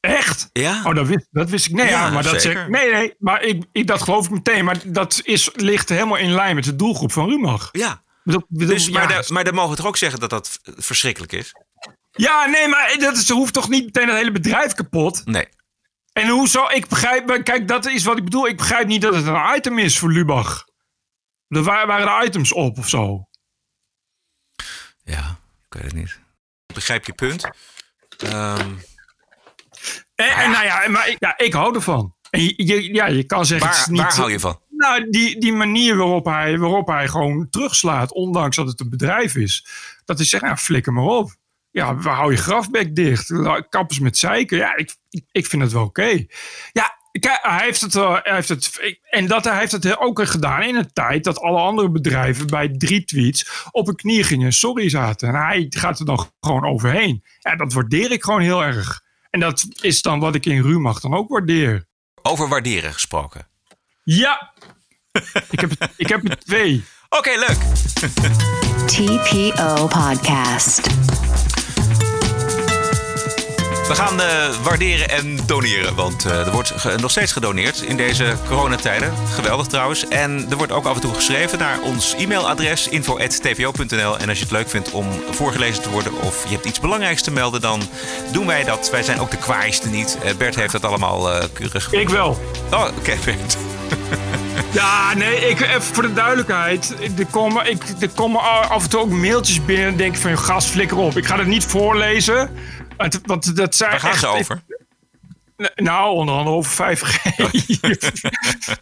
echt? Ja. Oh, dat wist, dat wist ik. Nee, ja, Ja, maar dat zeker. zeg, nee, nee, maar ik, ik, dat geloof ik meteen. Maar dat is, ligt helemaal in lijn met de doelgroep van Rumach. Ja. Bedoel- bedoel, Dus, maar, maar dan mogen we toch ook zeggen dat dat verschrikkelijk is? Ja, nee, maar dat is, hoeft toch niet meteen het hele bedrijf kapot? Nee. En hoezo? Ik begrijp, kijk, dat is wat ik bedoel. Ik begrijp niet dat het een item is voor Lubach. Er wa- waren er items op of zo. Ja, ik weet het niet. Ik begrijp je punt. Ehm, En, en nou ja, maar ik, ja, ik hou ervan. En je, je- ja, je kan zeggen. Waar- het is niet, waar hou je van? Nou, die, die manier waarop hij, waarop hij gewoon terugslaat, ondanks dat het een bedrijf is. Dat is zeggen, ja, flikker maar op. Ja, we hou je grafbek dicht. Kap eens met zeiken. Ja, ik, ik, ik vind het wel oké. Ja, kijk, hij heeft het, eh, hij heeft het. En dat hij heeft het ook gedaan in een tijd dat alle andere bedrijven bij drie tweets op hun knieën gingen en sorry zaten. En hij gaat er dan gewoon overheen. Ja, dat waardeer ik gewoon heel erg. En dat is dan wat ik in Rumach dan ook waardeer. over waarderen gesproken. Ja, [laughs] ik heb, het- ik heb er twee. Oké, leuk. TPO Podcast. We gaan eh, waarderen en doneren. Want eh, er wordt nog steeds gedoneerd in deze coronatijden. Geweldig trouwens. En er wordt ook af en toe geschreven naar ons e-mailadres info.tpo.nl. En als je het leuk vindt om voorgelezen te worden of je hebt iets belangrijks te melden, dan doen wij dat. Wij zijn ook de kwaaiste niet. Eh, Bert heeft dat allemaal keurig. Ik wel. Oh, oké, [laughs] Bert. Ja, nee, ik, even voor de duidelijkheid. Er komen, ik, er komen af en toe ook mailtjes binnen. En denk ik van, gast, flikker op. Ik ga het niet voorlezen. Het- Want dat zijn Waar ze over? Nou, onder andere over 5G. [laughs]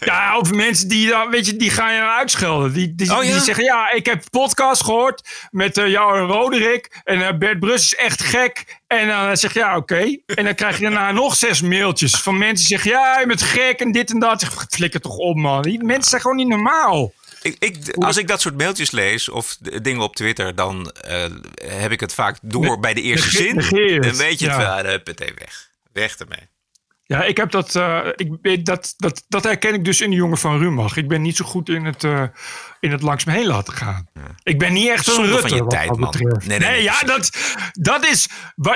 Ja, over mensen die dan, weet je, die gaan je dan uitschelden. Die, die, Oh, ja? zeggen, ja, ik heb podcast gehoord met eh, jou en Roderick. En eh, Bert Brus is echt gek. En dan eh, zeg je, ja, oké. En dan krijg je daarna [laughs] nog zes mailtjes van mensen die zeggen, ja, je bent gek en dit en dat. Flikker toch op, man. Die mensen zijn gewoon niet normaal. Ik, ik, als ik dat soort mailtjes lees of dingen op Twitter, dan eh, heb ik het vaak door bij de eerste zin. Dan weet je het ja. wel. Even weg. Weg ermee. Ja, ik heb dat, eh, ik, weet dat, dat, dat herken ik dus in de jongen van Rumach. Ik ben niet zo goed in het, eh, in het langs me heen laten gaan. Ik ben niet echt een Zonde van Rutte je tijd, man. Nee, Nee, nee, nee, ja, dat, dat is...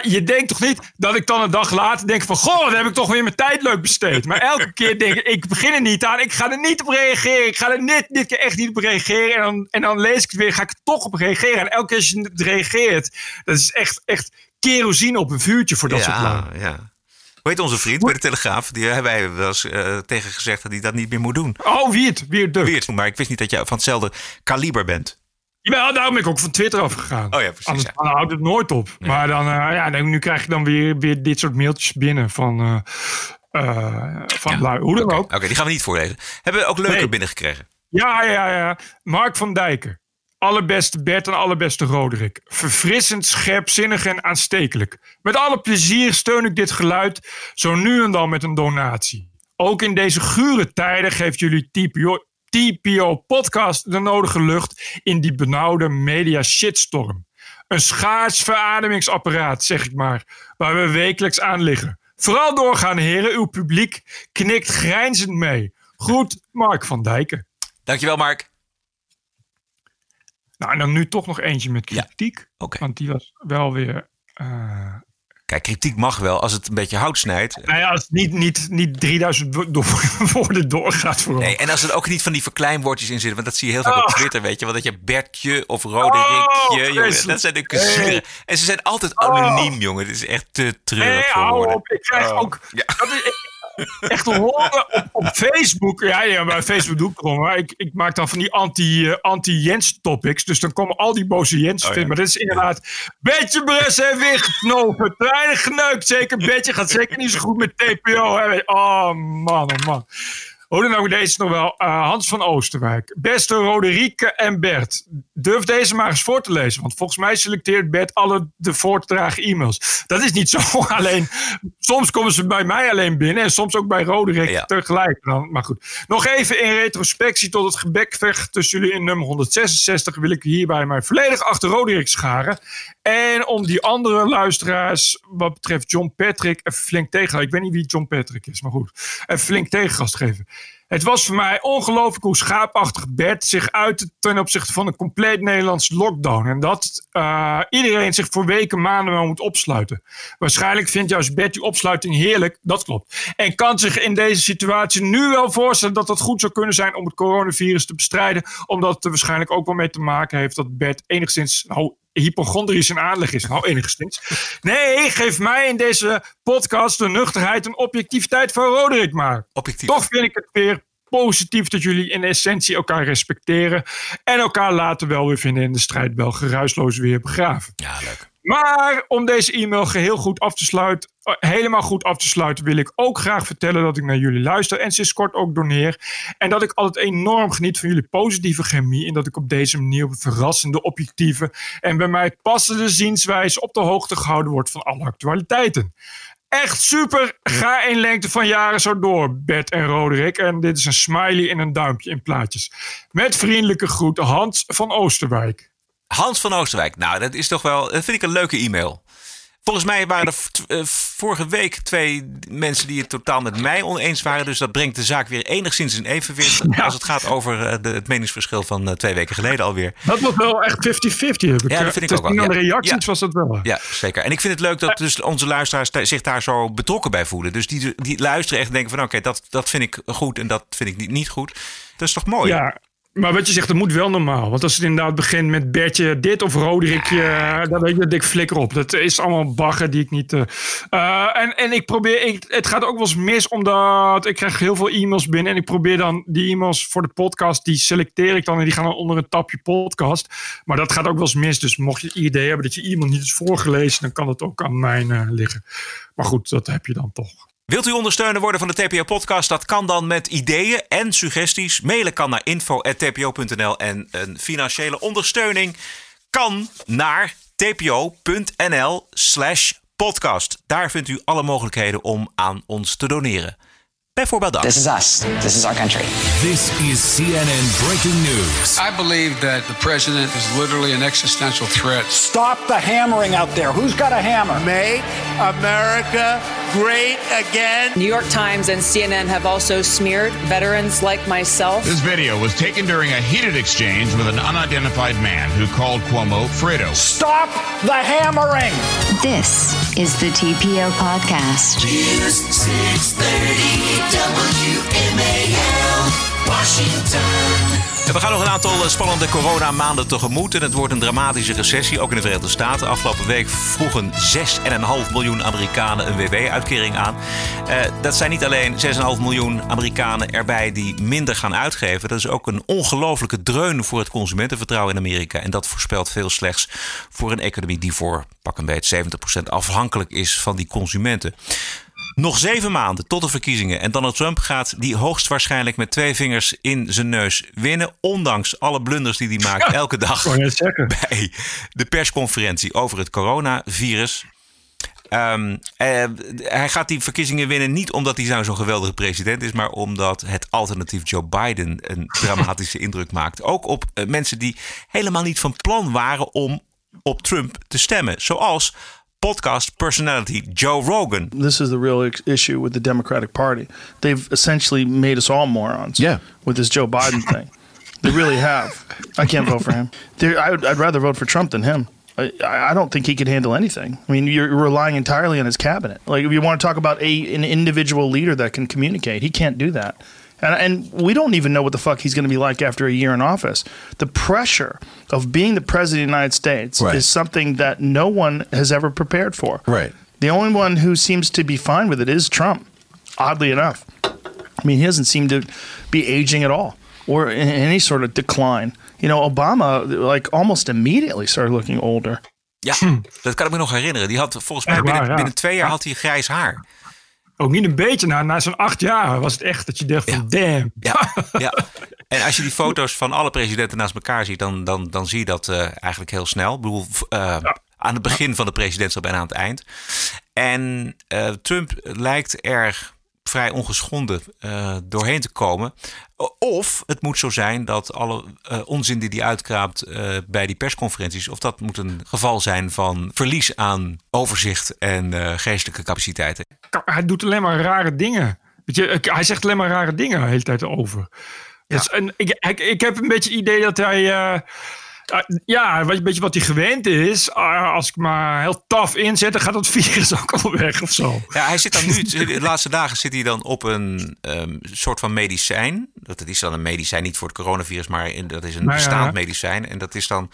Je denkt toch niet dat ik dan een dag later denk van... Goh, dan heb ik toch weer mijn tijd leuk besteed. Maar elke keer denk ik, ik begin er niet aan. Ik ga er niet op reageren. Ik ga er dit, dit keer echt niet op reageren. En dan, en dan lees ik het weer, ga ik er toch op reageren. En elke keer als je het reageert... Dat is echt, echt kerosine op een vuurtje voor dat soort ja, ja. Heet onze vriend bij de Telegraaf? Die hebben wij wel eens eh, tegen gezegd dat hij dat niet meer moet doen. Oh, Wiert. Wiert Duk. Weird, maar ik wist niet dat jij van hetzelfde kaliber bent. Ja, daarom ben ik ook van Twitter afgegaan. Oh ja, precies. Anders ja. houdt het nooit op. Maar dan, eh, ja, nu krijg je dan weer, weer dit soort mailtjes binnen van, eh van lui. Hoe dan ook. Oké, die gaan we niet voorlezen. Hebben we ook leuker Nee. binnengekregen? Ja, ja, ja. Mark van Dijken. Allerbeste Bert en allerbeste Roderick. Verfrissend, scherpzinnig en aanstekelijk. Met alle plezier steun ik dit geluid, zo nu en dan met een donatie. Ook in deze gure tijden geeft jullie TPO, TPO Podcast de nodige lucht in die benauwde media shitstorm. Een schaars verademingsapparaat, zeg ik maar, waar we wekelijks aan liggen. Vooral doorgaan, heren. Uw publiek knikt grijnzend mee. Goed, Mark van Dijken. Dankjewel, Mark. Nou, en dan nu toch nog eentje met kritiek. Want die was wel weer. eh, Kijk, kritiek mag wel als het een beetje hout snijdt. Nou ja, als het niet, niet, niet 3000 wo- do- [laughs] woorden doorgaat vooral. Nee, en als er ook niet van die verkleinwoordjes in zitten. Want dat zie je heel vaak op Oh. Twitter, weet je. Want dat je Bertje of Roderikje. jongen, vreselijk. dat zijn de zuren. En ze zijn altijd anoniem, jongen. Het is echt te treurig voor woorden. op. Ik krijg Oh. ook... Dat is, echt horen op, op Facebook. Ja, ja, bij Facebook doe ik erom. Maar ik, ik maak dan van die anti, eh, anti-Jens topics. Dus dan komen al die boze Jens Oh, ja. Maar dit is inderdaad... Betje Bres heeft weer geknopen. Treinen geneukt. Zeker Betje gaat zeker niet zo goed met TPO. Hè. Oh man, oh man. Hoe dan ook, deze nog wel. eh, Hans van Oosterwijk. Beste Roderieke en Bert. Durf deze maar eens voor te lezen. Want volgens mij selecteert Bert alle de voor te dragen e-mails. Dat is niet zo. [laughs] Alleen, soms komen ze bij mij alleen binnen. En soms ook bij Roderick tegelijk. Dan, maar goed. Nog even in retrospectie tot het gebekvecht tussen jullie in nummer 166. Wil ik hierbij mij volledig achter Roderick scharen. En om die andere luisteraars, wat betreft John Patrick, even flink tegen. Ik weet niet wie John Patrick is, maar goed. Even flink tegengast geven. Het was voor mij ongelooflijk hoe schaapachtig Bert zich uitte ten opzichte van een compleet Nederlandse lockdown. En dat eh, iedereen zich voor weken, maanden wel moet opsluiten. Waarschijnlijk vindt juist Bert die opsluiting heerlijk, dat klopt. En kan zich in deze situatie nu wel voorstellen dat het goed zou kunnen zijn om het coronavirus te bestrijden. Omdat het er waarschijnlijk ook wel mee te maken heeft dat Bert enigszins nou, hypochondrisch in aanleg is. Nou, enigszins. Nee, geef mij in deze podcast de nuchterheid en objectiviteit van Roderick maar. Objectief. Toch vind ik het weer positief dat jullie in essentie elkaar respecteren. En elkaar later wel weer vinden in de strijdbel geruisloos weer begraven. Ja, leuk. Maar om deze e-mail geheel goed af te sluiten, eh, helemaal goed af te sluiten, wil ik ook graag vertellen dat ik naar jullie luister en sinds kort ook doneer. En dat ik altijd enorm geniet van jullie positieve chemie. En dat ik op deze manier op verrassende, objectieve en bij mij passende zienswijze op de hoogte gehouden word van alle actualiteiten. Echt super. Ga in lengte van jaren zo door, Bert en Roderick. En dit is een smiley en een duimpje in plaatjes. Met vriendelijke groeten, Hans van Oosterwijk. Hans van Oosterwijk. Nou, dat is toch wel. Dat vind ik een leuke e-mail. Volgens mij waren er eh, vorige week twee mensen die het totaal met mij oneens waren. Dus dat brengt de zaak weer enigszins in evenwicht. [laughs] Als het gaat over eh, de, het meningsverschil van eh, twee weken geleden alweer. Dat was wel echt 50-50. heb ik. Ja, dat vind ik ook wel. Aan de Ja. reacties Ja. was dat wel. Ja, zeker. En ik vind het leuk dat dus onze luisteraars zich daar zo betrokken bij voelen. Dus die, die luisteren echt en denken van oké, dat, dat vind ik goed en dat vind ik niet, niet goed. Dat is toch mooi? Ja, maar wat je zegt, dat moet wel normaal. Want als het inderdaad begint met Bertje dit of Roderikje, eh, dan weet je dat ik flikker op. Dat is allemaal bagger die ik niet... eh, eh, en, en ik probeer... Ik, het gaat ook wel eens mis, omdat ik krijg heel veel e-mails binnen. En ik probeer dan die e-mails voor de podcast, die selecteer ik dan. En die gaan dan onder een tapje podcast. Maar dat gaat ook wel eens mis. Dus mocht je het idee hebben dat je e-mail niet is voorgelezen, dan kan het ook aan mij liggen. Maar goed, dat heb je dan toch. Wilt u ondersteuner worden van de TPO-podcast? Dat kan dan met ideeën en suggesties. Mailen kan naar info.tpo.nl en een financiële ondersteuning kan naar tpo.nl slash podcast. Daar vindt u alle mogelijkheden om aan ons te doneren. Bijvoorbeeld dat. This is us. This is our country. This is CNN breaking news. I believe that the president is literally an existential threat. Stop the hammering out there. Who's got a hammer? Make America great again. New York Times and CNN have also smeared veterans like myself. This video was taken during a heated exchange with an unidentified man who called Cuomo Fredo. Stop the hammering. This is the TPO podcast. News 630 WMAL Washington. Ja, we gaan nog een aantal eh, spannende coronamaanden tegemoet. En het wordt een dramatische recessie, ook in de Verenigde Staten. Afgelopen week vroegen 6,5 miljoen Amerikanen een WW-uitkering aan. Eh, dat zijn niet alleen 6,5 miljoen Amerikanen erbij die minder gaan uitgeven. Dat is ook een ongelofelijke dreun voor het consumentenvertrouwen in Amerika. En dat voorspelt veel slechts voor een economie die voor pak een beetje 70% afhankelijk is van die consumenten. Nog zeven maanden tot de verkiezingen. En Donald Trump gaat die hoogstwaarschijnlijk met twee vingers in zijn neus winnen. Ondanks alle blunders die hij maakt elke dag [laughs] bij de persconferentie over het coronavirus. Ehm, eh, hij gaat die verkiezingen winnen niet omdat hij nou zo'n geweldige president is, maar omdat het alternatief Joe Biden een [laughs] dramatische indruk maakt. Ook op eh, mensen die helemaal niet van plan waren om op Trump te stemmen. Zoals podcast personality Joe Rogan. This is the real issue with the Democratic Party. They've essentially made us all morons. Yeah. With this Joe Biden thing, [laughs] they really have. I can't vote for him. They're- I would, I'd rather vote for Trump than him. I, I don't think he can handle anything. I mean, you're relying entirely on his cabinet. Like, if you want to talk about a an individual leader that can communicate, he can't do that. And, and we don't even know what the fuck he's going to be like after a year in office. The pressure of being the president of the United States Right. is something that no one has ever prepared for. Right. The only one who seems to be fine with it is Trump, oddly enough. I mean, he doesn't seem to be aging at all or in any sort of decline. You know, Obama, like, almost immediately started looking older. Ja, [clears throat] dat kan ik me nog herinneren. Die had volgens mij binnen, waar, ja. binnen twee jaar had hij grijs haar. Ook niet een beetje. Na, na zo'n acht jaar was het echt dat je dacht van damn. Ja, ja. En als je die foto's van alle presidenten naast elkaar ziet, dan, dan, dan zie je dat eh, eigenlijk heel snel. Ik bedoel, eh, aan het begin van de presidentschap en aan het eind. En eh, Trump lijkt er vrij ongeschonden eh, doorheen te komen. Of het moet zo zijn dat alle eh, onzin die hij uitkraapt eh, bij die persconferenties, of dat moet een geval zijn van verlies aan overzicht en geestelijke capaciteiten. Hij doet alleen maar rare dingen. Weet je, hij zegt alleen maar rare dingen de hele tijd over. Dus, en ik, ik, ik heb een beetje het idee dat hij. Eh, ja, weet je, een beetje wat hij gewend is. Ah, als ik maar heel taf inzet, dan gaat dat virus [laughs] ook al weg of zo. Ja, hij zit dan nu, de laatste dagen zit hij dan op een ehm, soort van medicijn. Dat is dan een medicijn, niet voor het coronavirus, maar in, dat is een Nou ja. bestaand medicijn. En dat is dan,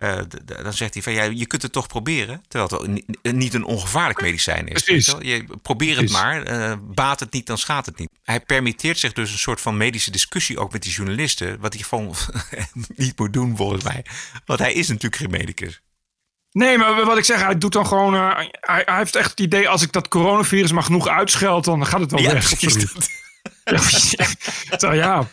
eh, dan zegt hij van ja, je kunt het toch proberen. Terwijl het wel ni- niet een ongevaarlijk medicijn is. Precies. weet je wel. Je, probeer het maar, eh, baat het niet, dan schaadt het niet. Hij permitteert zich dus een soort van medische discussie ook met die journalisten. Wat hij gewoon [laughs] niet moet doen volgens mij. Want hij is natuurlijk geen medicus. Nee, maar wat ik zeg, hij doet dan gewoon. eh, hij, hij heeft echt het idee, als ik dat coronavirus maar genoeg uitscheld, dan gaat het wel Ja, weg. precies. Ja, [laughs] ja.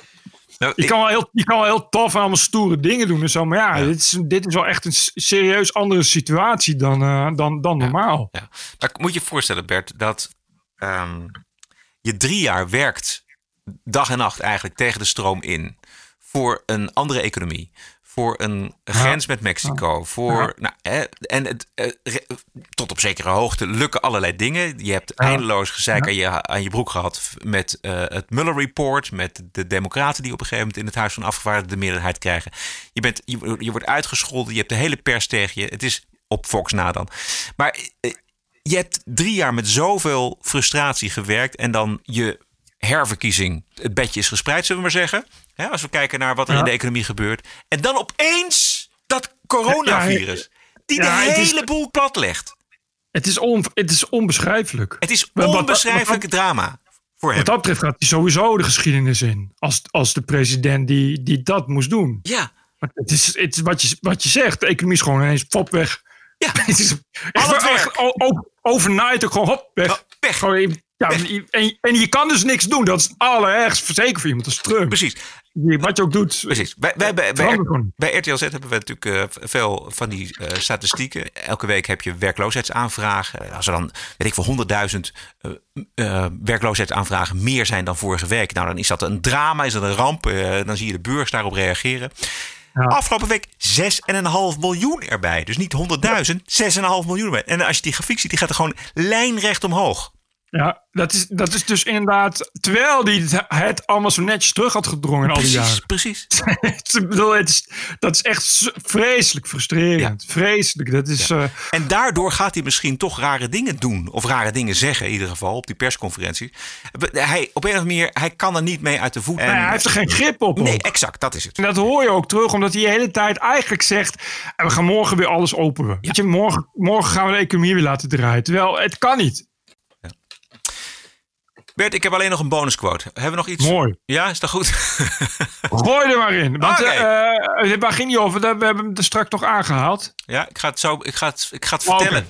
Nou, je, kan wel heel, je kan wel heel tof en allemaal stoere dingen doen en zo. Maar ja, Dit, is, dit is wel echt een serieus andere situatie dan, eh, dan, dan normaal. Ja. Maar moet je je voorstellen, Bert, dat ehm, je drie jaar werkt dag en nacht eigenlijk tegen de stroom in voor een andere economie. Voor een grens met Mexico. Voor, nou, hè, en het, eh, tot op zekere hoogte lukken allerlei dingen. Je hebt eindeloos gezeik aan, je, aan je broek gehad met eh, het Mueller Report. Met de Democraten die op een gegeven moment in het Huis van Afgevaardigden de meerderheid krijgen. Je, bent, je, je wordt uitgescholden. Je hebt de hele pers tegen je. Het is op Fox na dan. Maar eh, je hebt drie jaar met zoveel frustratie gewerkt. En dan je herverkiezing. Het bedje is gespreid, zullen we maar zeggen. Hè, als we kijken naar wat er Ja. in de economie gebeurt. En dan opeens dat coronavirus. Die de is- hele boel platlegt. Het is, on, het is onbeschrijfelijk. Het is wat- onbeschrijfelijk wat- drama voor hem. Wat dat betreft gaat hij sowieso de geschiedenis in. Als, als de president die, die dat moest doen. Ja. Maar het is, het is wat, je, wat je zegt. De economie is gewoon ineens pop weg. Ja. [laughs] het is, echt- [laughs] overnight ook gewoon hop, weg. Gewoon, ja, En, en je kan dus niks doen. Dat is het allerergst. Zeker voor iemand als Trump. Precies. Wat je ook doet. Precies. Bij, bij, bij, bij, Verander gewoon. bij RTL Z hebben we natuurlijk eh, veel van die eh, statistieken. Elke week heb je werkloosheidsaanvragen. Als er dan, weet ik veel, 100.000 eh, eh, werkloosheidsaanvragen meer zijn dan vorige week. Nou, dan is dat een drama, is dat een ramp. Dan zie je de beurs daarop reageren. Afgelopen week 6,5 miljoen erbij. Dus niet 100.000, 6,5 miljoen erbij. En als je die grafiek ziet, die gaat er gewoon lijnrecht omhoog. Ja, dat is, dat is dus inderdaad. Terwijl hij het, het allemaal zo netjes terug had gedrongen in al die Precies, jaren. precies. [laughs] Ik bedoel, het is, dat is echt vreselijk frustrerend. Vreselijk. Dat is. eh, En daardoor gaat hij misschien toch rare dingen doen. Of rare dingen zeggen in ieder geval op die persconferentie. Hij, op een of andere manier, hij kan er niet mee uit de voet. Nee, hij heeft er geen grip op. Nee, ook. exact, dat is het. En dat hoor je ook terug, omdat hij de hele tijd eigenlijk zegt: "En we gaan morgen weer alles openen. Weet je, morgen, morgen gaan we de economie weer laten draaien. Terwijl het kan niet. Bert, ik heb alleen nog een bonusquote. Hebben we nog iets? Mooi. Ja, is dat goed? [laughs] Gooi er maar in. Want Oké. eh, eh, waar ging niet over? We hebben hem er straks nog aangehaald. ja, ik ga het zo ik ga het, ik ga het vertellen.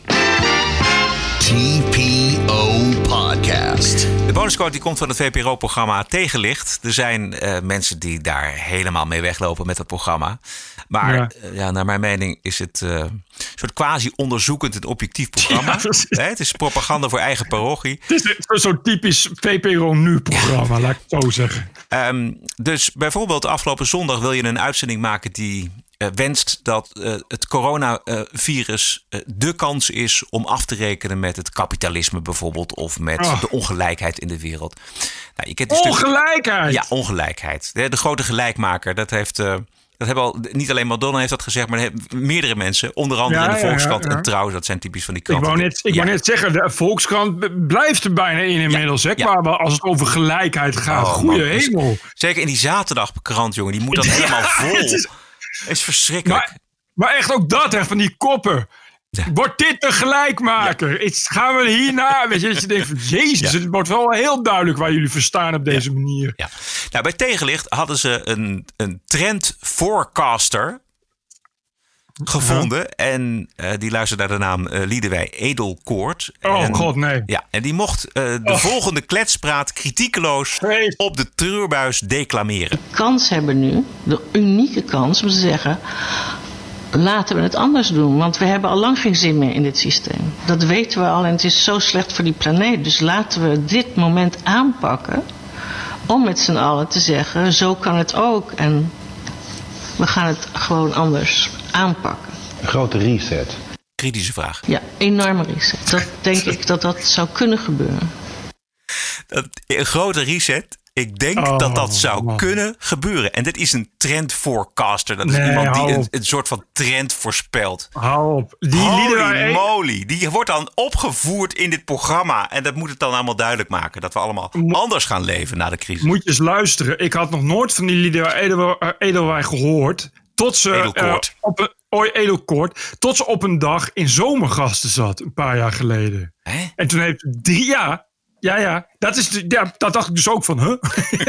Podcast. De bonusquote die komt van het VPRO-programma Tegenlicht. Er zijn eh, mensen die daar helemaal mee weglopen met dat programma. Maar Ja. ja, naar mijn mening is het eh, een soort quasi-onderzoekend en objectief programma. [laughs] Ja, precies. Hè, het is propaganda voor eigen parochie. Het is zo- zo'n typisch VPRO nu-programma, laat ik het zo zeggen. Ehm, dus bijvoorbeeld afgelopen zondag wil je een uitzending maken die eh, wenst dat eh, het coronavirus eh, de kans is om af te rekenen met het kapitalisme bijvoorbeeld of met Ah. de ongelijkheid in de wereld. Nou, je kent die stukken- Ongelijkheid! Ja, ongelijkheid. De, de grote gelijkmaker, dat heeft Dat hebben al, niet alleen Madonna heeft dat gezegd, maar meerdere mensen. Onder andere Ja, in de Volkskrant ja, ja. en Trouw. Dat zijn typisch van die Ik kranten. wou net, ik wou net zeggen, de Volkskrant blijft er bijna in inmiddels. Hè, qua wel als het over gelijkheid gaat. Oh, Goeie man. Dus- hemel. Zeker in die zaterdagkrant, jongen. Die moet dan [laughs] helemaal vol. is- verschrikkelijk. Maar, maar echt ook dat, hè, van die koppen. Wordt dit de gelijkmaker? Gaan we hierna? Weet je, dat je denkt van, jezus, het wordt wel heel duidelijk waar jullie verstaan op deze manier. Ja. Nou, bij Tegenlicht hadden ze een, een trend forecaster gevonden. En eh, die luisterde naar de naam eh Liedewij Edelkoort. Oh, en, god, nee. Ja, en die mocht eh, de Oh. volgende kletspraat kritiekeloos op de treurbuis declameren. kans hebben nu, de unieke kans om te zeggen: laten we het anders doen, want we hebben al lang geen zin meer in dit systeem. Dat weten we al en het is zo slecht voor die planeet. Dus laten we dit moment aanpakken om met z'n allen te zeggen: zo kan het ook en we gaan het gewoon anders aanpakken. Een grote reset. Kritische vraag. Ja, enorme reset. Dat denk [laughs] ik dat dat zou kunnen gebeuren. Dat, een grote reset. Ik denk Oh, dat dat zou kunnen gebeuren. En dit is een trend forecaster. Dat is Nee, iemand die een, soort van trend voorspelt. Hou op. Die Holy moly. Die wordt dan opgevoerd in dit programma. En dat moet het dan allemaal duidelijk maken. Dat we allemaal anders gaan leven na de crisis. Moet je eens luisteren. Ik had nog nooit van die eh, Edelwij gehoord. Tot ze, eh, op een, oh. Tot ze op een dag in zomergasten zat. Een paar jaar geleden. En toen heeft jaar... Ja, ja. Dat, is, de- ja, dat dacht ik dus ook van, huh?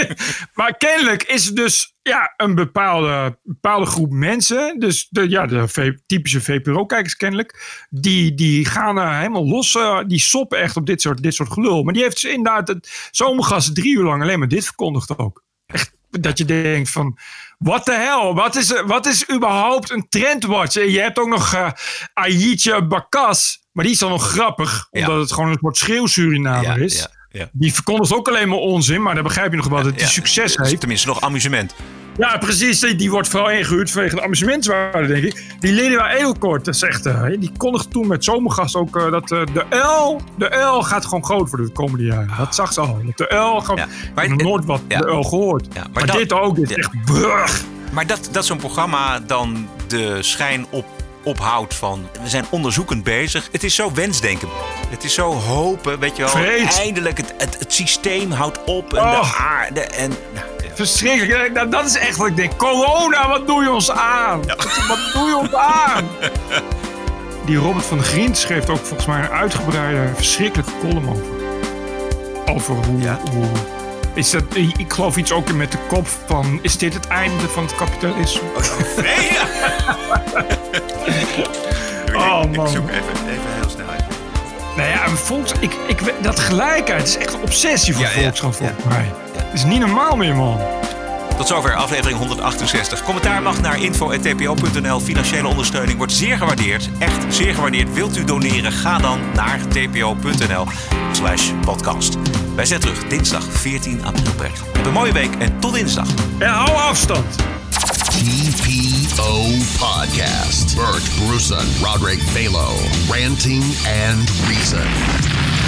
[laughs] maar kennelijk is het dus ja, een bepaalde, bepaalde groep mensen. Dus de, ja, de V- typische VPRO-kijkers kennelijk. Die, die gaan er helemaal los. eh, die soppen echt op dit soort, dit soort gelul. Maar die heeft dus inderdaad het zomergasten drie uur lang alleen maar dit verkondigd ook. Echt dat je denkt van... Wat de hel? Wat is, wat is überhaupt een trendwatch? En Je hebt ook nog eh Ayitje Bakas. Maar die is dan nog grappig. Omdat het gewoon een soort schreeuw-Surinamer Ja, is. Ja, ja. Die verkondigt ook alleen maar onzin. Maar dan begrijp je nog wel dat hij succes heeft. Tenminste, nog amusement. Ja, precies. Die, wordt vooral ingehuurd vanwege de amusementswaarde, denk ik. Die Lidia Edelkort, dat is echt... eh, die kondigde toen met zomergast ook eh, dat eh, de L... De L gaat gewoon groot worden de komende jaren. Dat zag ze al. De L gaat... nog nooit wat de L gehoord. maar dat- dit ook. Dit is echt... brug. Maar dat, dat zo'n programma dan de schijn op, ophoudt van... we zijn onderzoekend bezig. Het is zo wensdenken. Het is zo hopen, weet je wel. Vreed. Eindelijk, het, het, het systeem houdt op. En Och. de aarde en... nou, Verschrikkelijk. Dat, dat is echt wat ik denk. Corona, wat doe je ons aan? Wat, wat doe je ons aan? [laughs] Die Robert van der Grient schreef ook volgens mij een uitgebreide, verschrikkelijke column over. Over hoe... hoe is dat, ik geloof iets ook met de kop van... Is dit het einde van het kapitalisme? [laughs] Nee! [laughs] Oh, man. Ik zoek even, even heel snel uit. Nou ja, volks, ik, ik, dat gelijkheid is echt een obsessie voor Ja, Volkskrant volgens mij. Dat is niet normaal meer, man. Tot zover aflevering 168. Commentaar mag naar info.tpo.nl. Financiële ondersteuning wordt zeer gewaardeerd. Echt zeer gewaardeerd. Wilt u doneren? Ga dan naar tpo.nl slash podcast. Wij zijn terug dinsdag 14 april. Heb een mooie week en tot dinsdag. En hou afstand. TPO Podcast. Bert Bruson, Roderick Balo, ranting and reason.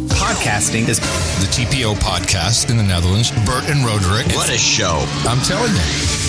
Podcasting is the TPO podcast in the Netherlands. Bert and Roderick. What a show. I'm telling you.